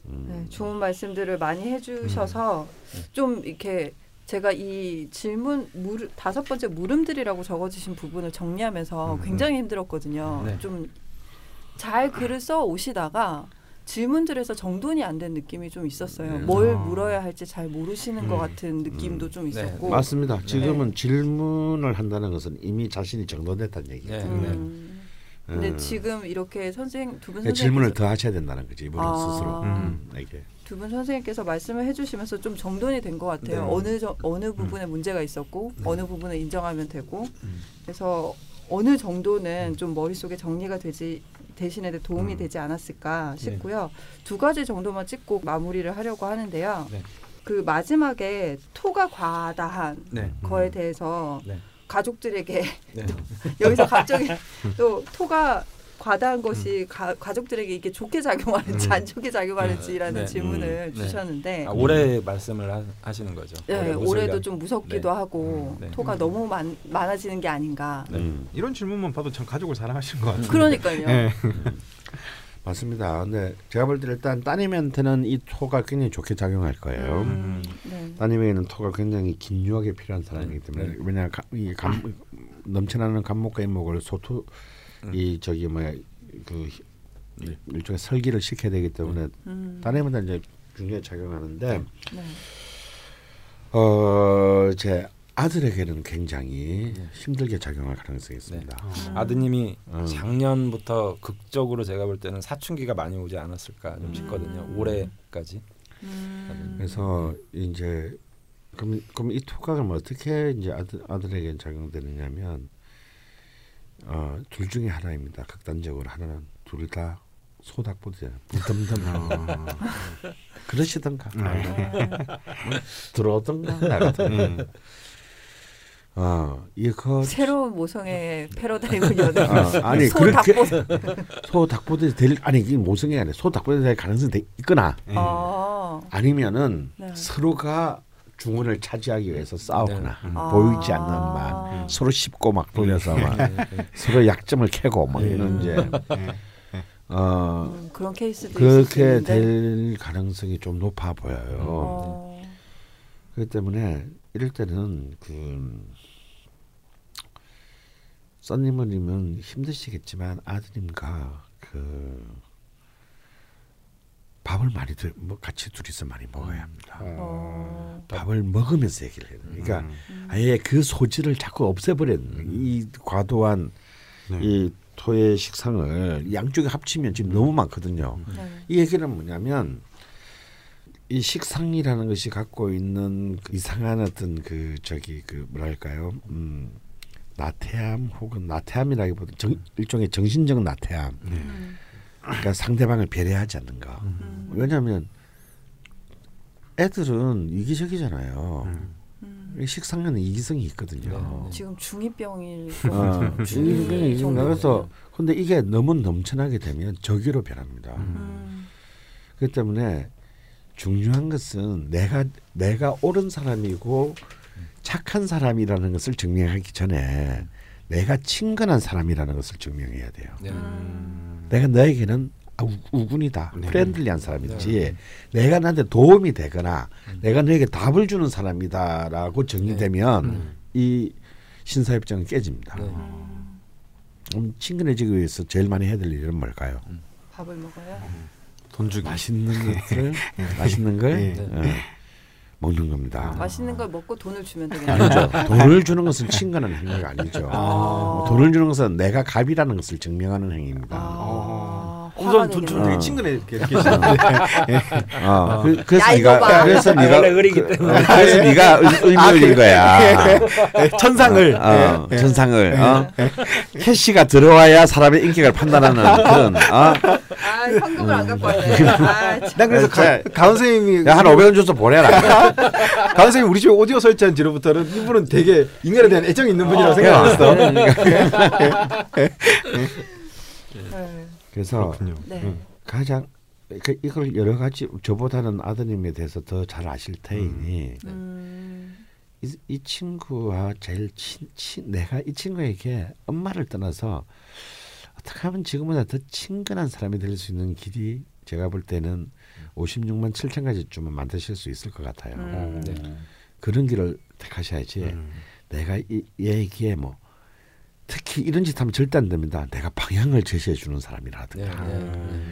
음. 네, 좋은 말씀들을 많이 해주셔서 네. 좀 이렇게 제가 이 질문 물, 다섯 번째 물음들이라고 적어주신 부분을 정리하면서 굉장히 힘들었거든요. 네. 좀잘 글을 써 오시다가 질문들에서 정돈이 안 된 느낌이 좀 있었어요. 네. 뭘 아. 물어야 할지 잘 모르시는 것 같은 느낌도 좀 네. 있었고. 맞습니다. 지금은 질문을 한다는 것은 이미 자신이 정돈됐다는 얘기예요. 네. 음. 근데 음. 지금 이렇게 선생 두분그 선생님 질문을 더 하셔야 된다는 거지 이분은 아. 스스로 음. 이게 두분 선생님께서 말씀을 해주시면서 좀 정돈이 된 것 같아요. 네. 어느 저, 어느 부분에 문제가 있었고 어느 부분을 인정하면 되고 그래서 어느 정도는 좀 머릿속에 정리가 되지 대신에 도움이 되지 않았을까 싶고요. 두 가지 정도만 찍고 마무리를 하려고 하는데요. 네. 그 마지막에 토가 과다한 네. 거에 대해서 네. 가족들에게 네. 여기서 갑자기 또 토가 과다한 것이 가, 가족들에게 이게 좋게 작용하는지 안 좋게 작용하는지라는 네. 질문을 네. 주셨는데 아, 올해 말씀을 하, 하시는 거죠. 네, 올해 올해도 모슬간. 좀 무섭기도 네. 하고 네. 토가 너무 많, 많아지는 게 아닌가. 네. 음. 이런 질문만 봐도 참 가족을 사랑하시는 것 같아요. 그러니까요. 네. 맞습니다. 근데 제가 볼 때 일단 따님한테는 이 토가 굉장히 좋게 작용할 거예요. 음, 네. 따님에게는 토가 굉장히 긴유하게 필요한 사람이기 때문에 네. 왜냐 가, 이 감, 넘쳐나는 감목과 인목을 소토 이 저기 뭐야 그 네. 일종의 설기를 시켜야 되기 때문에 음, 따님한테 이제 중요하게 작용하는데 네. 어제 아들에게는 굉장히 힘들게 작용할 가능성이 있습니다. 아드님이 음. 작년부터 극적으로 제가 볼 때는 사춘기가 많이 오지 않았을까 음. 좀 싶거든요. 올해까지. 그래서 이제 그럼 그럼 이 토각은 어떻게 이제 아들 아들에게 작용되느냐면 어, 둘 중에 하나입니다. 극단적으로 하나는 둘 다 소닥보드 무덤덤 그러시던가. 들어오던가 나 같은 어 이거 새로운 모성의 패러다임을 여는 어, 아니 그렇게 소 닭보 소닥보드 될 아니 이게 모성이 아니라 소닥보드 될 가능성이 돼- 있거나 아, 아니면은 네. 서로가 중원을 차지하기 위해서 싸우거나. 아. 보이지 않는 막 서로 씹고 막 돌려서 막 서로 약점을 캐고 막 이런 이제. 어 음, 그런 케이스도 그렇게. 될 가능성이 좀 높아 보여요. 어, 그렇기 때문에 이럴 때는 그 써니머님은 힘드시겠지만 아드님과 그 밥을 많이 드, 뭐 같이 둘이서 많이 먹어야 합니다. 어, 밥을 먹으면서 얘기를 해요. 그러니까 아예 그 소질을 자꾸 없애버리는 이 과도한 이 토의 식상을 양쪽에 합치면 지금 너무 많거든요. 네. 이 얘기는 뭐냐면 이 식상이라는 것이 갖고 있는 그 이상한 어떤 그 저기 그 뭐랄까요? 음 나태함 혹은 나태함이라기보다 정, 일종의 정신적 나태함 그러니까 상대방을 배려하지 않는 거. 왜냐하면 애들은 이기적이잖아요. 이 식상에는 이기성이 있거든요. 지금 중이병일 어, 중이 이게 이게 정도군요. 나가서 근데 이게 너무 넘쳐나게 되면 저기로 변합니다. 음, 그렇기 때문에 중요한 것은 내가 내가 옳은 사람이고 착한 사람이라는 것을 증명하기 전에 내가 친근한 사람이라는 것을 증명해야 돼요. 네. 내가 너에게는 아, 우- 우군이다, friendly한 사람이지. 내가 나한테 도움이 되거나 내가 너에게 답을 주는 사람이다라고 정리되면 이 신사협정은 깨집니다. 네. 음, 친근해지기 위해서 제일 많이 해야 될 일은 뭘까요? 밥을 먹어요. 돈 주기. 맛있는 것을 맛있는 걸 네. 어, 먹는 겁니다. 맛있는 걸 먹고 돈을 주면 되겠네요. 아니죠. 돈을 주는 것은 친근한 행위가 아니죠. 어, 돈을 주는 것은 내가 갑이라는 것을 증명하는 행위입니다. 아, 우선 되겠네요. 되게 친근해 이렇게 이렇게 시는데 어, 그, 그래서 네가 봐. 그래서 네가 의리기 그, 어, 그래서 네가 의- 의미를 거야. 천상을. 어, 전상을 어? 캐시가 들어와야 사람의 인격을 판단하는 그런 어? 아, 현금을 안 갖고 왔네. 아, 참. 난 그래서 가, 가은 선생님이 야, 한 500원 줘서 보내라. 가은 선생님 우리 집에 오디오 설치한 뒤로부터는 이분은 되게 인간에 대한 애정이 있는 분이라고 어, 생각했어. 네. 그래서 그렇군요. 네. 가장 그 이걸 여러 가지 저보다는 아드님에 대해서 더 잘 아실 테이니 음, 이, 이 친구와 제일 친, 친 내가 이 친구에게 엄마를 떠나서 어떻게 하면 지금보다 더 친근한 사람이 될 수 있는 길이 제가 볼 때는 56만 7천 가지쯤은 만드실 수 있을 것 같아요. 음. 네. 그런 길을 택하셔야지. 내가 이 얘기에 뭐 특히 이런 짓 하면 절대 안 됩니다. 내가 방향을 제시해 주는 네. 사람이라든가 네.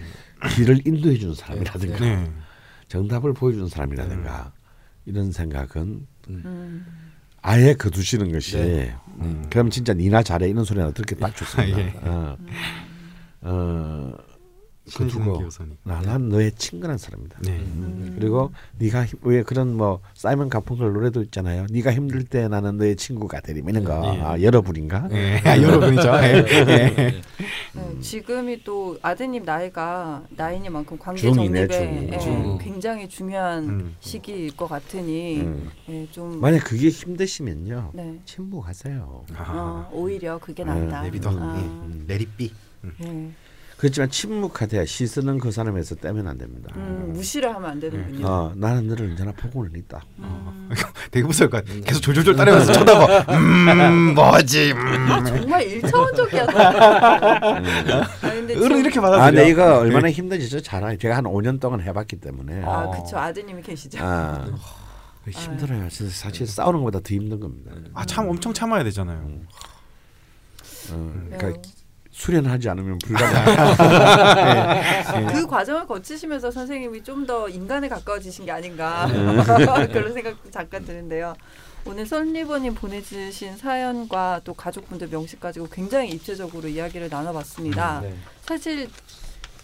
길을 인도해 주는 사람이라든가 네. 정답을 보여주는 사람이라든가 이런 생각은 음. 아예 거두시는 것이 네. 음, 그럼 진짜 니나 잘해 이런 소리 하나 듣기 딱 좋습니다. 예. 어, 어, 그두고. 나는 너의 친근한 사람이다. 네. 음, 그리고 네가 힘- 왜 그런 뭐 사이먼 가펑클 노래도 있잖아요. 네가 힘들 때 나는 너의 친구가 되리 이런 거. 예. 아, 여러분인가? 예. 아, 여러분이죠. 예. 예. 네, 지금이 또 아드님 나이가 나이니만큼 관계 중이네, 정립에 중. 예, 중. 굉장히 중요한 음. 시기일 것 같으니 음. 예, 좀 만약 그게 힘드시면요. 네. 침묵하세요. 어, 오히려 그게 네, 낫다. 내비둬. 아, 음. 내리삐. 예. 그렇지만 침묵하되 시선은 그 사람에서 떼면 안 됩니다. 음, 무시를 하면 안 되는군요. 어, 나는 너를 언제나 보고는 있다. 음. 되게 무서울 것 같아. 계속 졸졸졸 따라가면서 쳐다봐. 음, 뭐지? 음. 아, 정말 일차원적이야. 너. 아, 근데 지금- 이렇게 아, 받아들여. 근데 이거 얼마나 힘든지 저잘 알아요. 제가 한 5년 동안 해봤기 때문에. 아, 그쵸. 아드님이 계시죠. 아, 힘들어요. 진짜 사실 싸우는 것보다 더 힘든 겁니다. 아, 참 엄청 참아야 되잖아요. 어, 네. 그러니까 수련하지 않으면 불가능. 그 과정을 거치시면서 선생님이 좀 더 인간에 가까워지신 게 아닌가 음. 그런 생각도 잠깐 드는데요. 오늘 선리버님 보내주신 사연과 또 가족분들 명식 가지고 굉장히 입체적으로 이야기를 나눠봤습니다. 네. 사실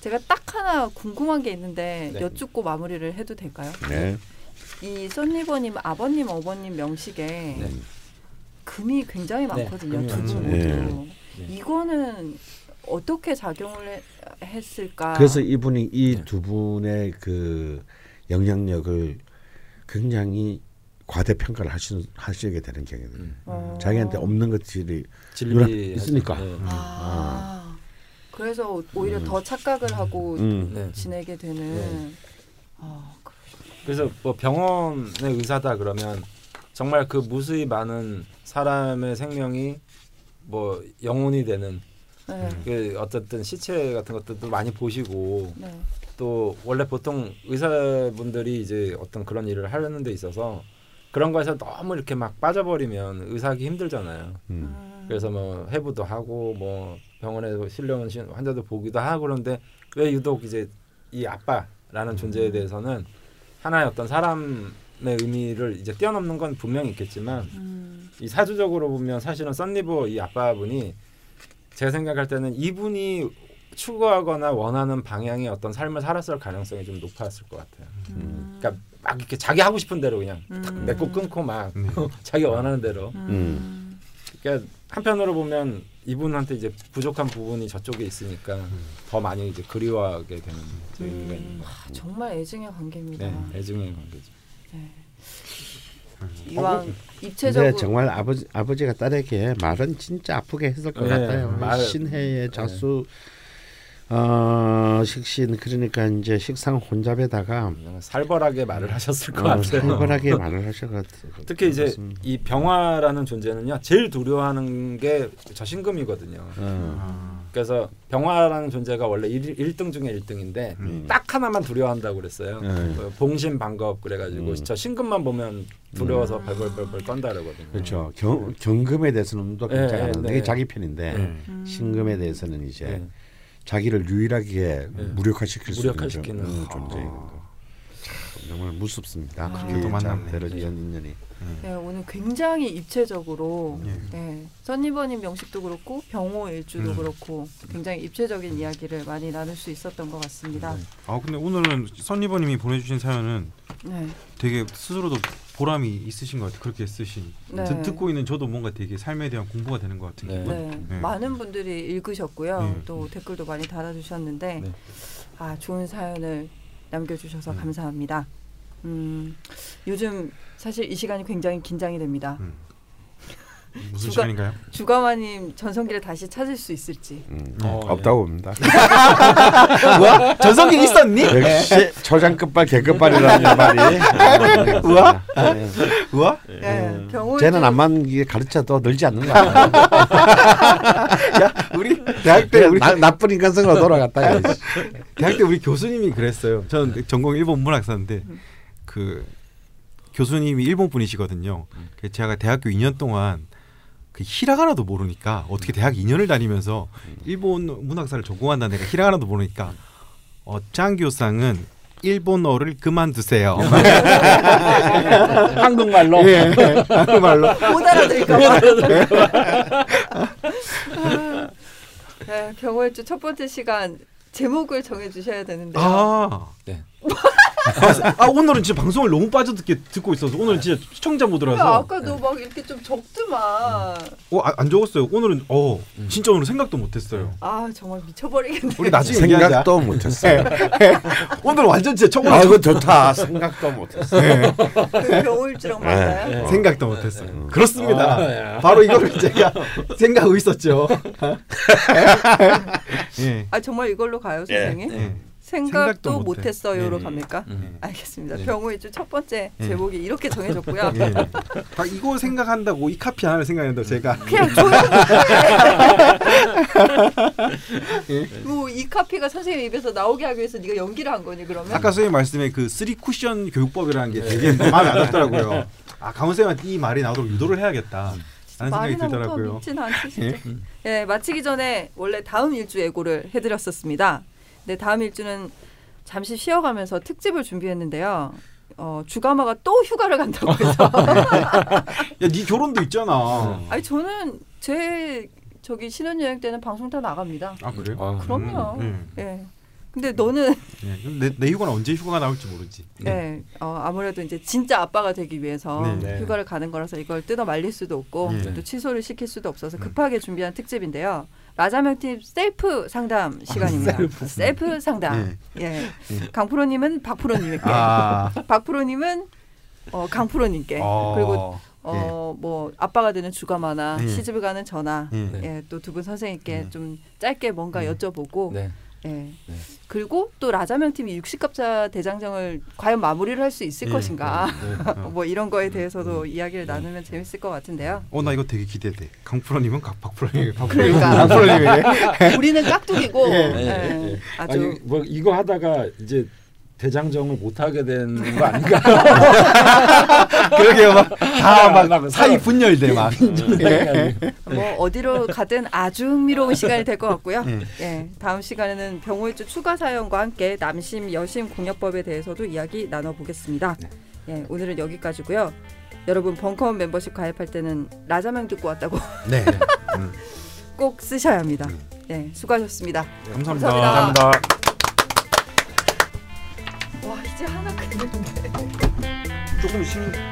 제가 딱 하나 궁금한 게 있는데 네. 여쭙고 마무리를 해도 될까요? 네. 이 선리버님 아버님 어버님 명식에 네. 금이 굉장히 네, 많거든요. 두 분. 모두. 네. 네. 이거는 어떻게 작용을 해- 했을까? 그래서 이분이 이 네. 두 분의 그 영향력을 굉장히 과대평가를 하시, 하시게 되는 경향이. 음. 어. 자기한테 없는 것들이 진리 있으니까. 네. 아, 그래서 오히려 음. 더 착각을 하고 음. 네. 지내게 되는. 네. 아, 그- 그래서 뭐 병원의 의사다 그러면 정말 그 무수히 많은 사람의 생명이 뭐 영혼이 되는 네. 그 어쨌든 시체 같은 것들도 많이 보시고 네. 또 원래 보통 의사분들이 이제 어떤 그런 일을 하려는 데 있어서 그런 거에서 너무 이렇게 막 빠져버리면 의사하기 힘들잖아요. 음. 음. 그래서 뭐 해부도 하고 뭐 병원에 실려온 신- 환자도 보기도 하고 그런데 왜 유독 이제 이 아빠라는 존재에 대해서는 하나의 어떤 사람 의 의미를 이제 뛰어넘는 건 분명히 있겠지만 음. 이 사주적으로 보면 사실은 썬리버 이 아빠분이 제가 생각할 때는 이분이 추구하거나 원하는 방향의 어떤 삶을 살았을 가능성이 좀 높았을 것 같아요. 음. 그러니까 막 이렇게 자기 하고 싶은 대로 그냥 탁 음. 맺고 끊고 막 네. 자기 원하는 대로. 음. 그러니까 한편으로 보면 이분한테 이제 부족한 부분이 저쪽에 있으니까 더 많이 이제 그리워하게 되는 의미가 있는 것 아, 같아요. 정말 애증의 관계입니다. 네, 애증의 관계죠. 이왕 입체적으로 근데 정말 아버지 아버지가 딸에게 말은 진짜 아프게 했을 것 네, 같아요. 말- 신해의 자수 어, 식신 그러니까 이제 식상 혼잡에다가 그냥 살벌하게 말을 하셨을 것 어, 같아요. 살벌하게 말을 같아요. 특히 이제 이 병화라는 존재는요 제일 두려워하는 게저 신금이거든요. 어. 그래서 병화라는 존재가 원래 일, 등 중에 1등인데 음. 딱 하나만 두려워한다고 그랬어요. 네. 어, 봉신반겁 그래가지고 음. 저 신금만 보면 두려워서 벌벌벌벌 떤다 그러거든요. 그렇죠. 경, 경금에 대해서는 또 네, 굉장히 안 네, 네. 자기 편인데 네. 음. 신금에 대해서는 이제 네. 자기를 유일하게 네. 무력화시킬 수 있는 무력화시키는. 존- 음, 아. 존재인 거. 참, 정말 무섭습니다. 아. 그렇게 또 만났네. 되는 인연이. 네, 오늘 굉장히 입체적으로 예. 네, 써니버님 명식도 그렇고 병호 일주도 음. 그렇고 굉장히 입체적인 이야기를 많이 나눌 수 있었던 것 같습니다. 아 근데 오늘은 선리버님이 보내주신 사연은 네. 되게 스스로도 보람이 있으신 것 같아요. 그렇게 쓰신. 네. 듣- 듣고 있는 저도 뭔가 되게 삶에 대한 공부가 되는 것 같은 네. 기분. 네, 네. 많은 분들이 읽으셨고요. 네. 또 댓글도 많이 달아주셨는데 네. 아 좋은 사연을 남겨주셔서 음. 감사합니다. 음, 요즘 사실 이 시간이 굉장히 긴장이 됩니다. 음. 무슨 주가- 시간인가요? 주가마님 전성기를 다시 찾을 수 있을지. 음, 어, 없다고 봅니다. 뭐야? 전성기 있었니? 역시 초장 끝발 개 끝발이라는 말이. 우와. 네. 우와? 네, 병호 쟤는 일주- 안만 이게 가르쳐도 늘지 않는 거 같아요. 우리 대학 때 우리 나, 나쁜 인간성으로 돌아갔다. 대학 때 우리 교수님이 그랬어요. 전 전공 일본 문학사인데 그 교수님이 일본 분이시거든요. 그래서 제가 대학교 2년 동안 그 히라가나도 모르니까 어떻게 대학 2년을 다니면서 일본 문학사를 전공한다 내가 히라가나도 모르니까 어, 짱교상은 일본어를 그만두세요. 한국말로 예, 한국말로. 못 알아들을까봐. 네, 병호일주 첫 번째 시간 제목을 정해 주셔야 되는데요. 아. 네. 아 오늘은 진짜 방송을 너무 빠져듣게 듣고 있어서 오늘 진짜 시청자 야, 모드라서 아까 너막 이렇게 좀 적더만. 어안 안 적었어요. 오늘은 어 진짜 오늘 생각도 못했어요. 아 정말 미쳐버리겠네. 우리 나중에 얘기하자. 생각도 못했어요. 오늘 완전 진짜 처음 아 이거 좋다. 생각도 못했어. 그 병호일주랑 맞나요? 네. 생각도 못했어요. 그렇습니다. 아, 야. 바로 이거를 제가 생각하고 있었죠. 예. 아 정말 이걸로 가요, 선생님? 예. 생각도, 생각도. 못했어요로 네. 갑니까? 음. 알겠습니다. 네. 병호일주 첫 번째 네. 제목이 이렇게 정해졌고요. 예. 아, 이거 생각한다고 이 카피 하나를 생각한다고 제가 그냥 조용히 뭐이 카피가 선생님 입에서 나오게 하기 위해서 네가 연기를 한 거니 그러면? 아까 선생님 말씀에 그 쓰리 쿠션 교육법이라는 게 되게 마음에 안 들더라고요. 아 강원 쌤한테 이 말이 나오도록 유도를 해야겠다. 생각이 말이나 못하면 않지 진짜. 예, 마치기 전에 원래 다음 일주 예고를 해드렸었습니다. 네, 다음 일주는 잠시 쉬어가면서 특집을 준비했는데요. 어, 주가마가 또 휴가를 간다고 해서 야 네 결혼도 있잖아. 아니 저는 제 저기 신혼여행 때는 방송 다 나갑니다. 아 그래요? 아, 그럼요. 음, 예. 근데 너는 네. 내, 내 휴가는 언제 휴가가 나올지 모르지. 예, 어, 아무래도 이제 진짜 아빠가 되기 위해서 네. 네. 휴가를 가는 거라서 이걸 뜯어 말릴 수도 없고 네. 또 취소를 시킬 수도 없어서 급하게 준비한 특집인데요. 라자명팀 셀프 상담 시간입니다. 셀프, 상담. 예. 강프로님은 박프로님에게, 아. 박프로님은 어, 강프로님께, 어. 그리고 어, 뭐 아빠가 되는 주가마나 예. 시집을 가는 전화, 예. 네. 예, 또 두 분 선생님께 좀 짧게 뭔가 여쭤보고, 네. 예. 그리고 또 라자명 팀이 60갑자 대장정을 과연 마무리를 할 수 있을 예. 것인가, 어. 뭐 이런 거에 대해서도 이야기를 나누면 재밌을 것 같은데요. 어나 이거 되게 기대돼. 강프로님은 각 박프로님, 박프로님은 그러니까. 강프로님에게. 우리는 깍두기고 예. 예. 예. 아주 아니 뭐 이거 하다가 이제 대장정을 못 하게 되는 거 아닌가? 그러게요 막다막 막 사이 분열돼 막. 예. 뭐 어디로 가든 아주 흥미로운 시간이 될 것 같고요. 예. 예, 다음 시간에는 병호일주 추가 사연과 함께 남심 여심 공여법에 대해서도 이야기 나눠보겠습니다. 예, 오늘은 여기까지고요. 여러분 벙커원 멤버십 가입할 때는 라자명 듣고 왔다고 네. 꼭 쓰셔야 합니다. 예, 수고하셨습니다. 감사합니다. 감사합니다. 감사합니다. 하나 끝냈는데. 조금 쉬 20분 쉬어.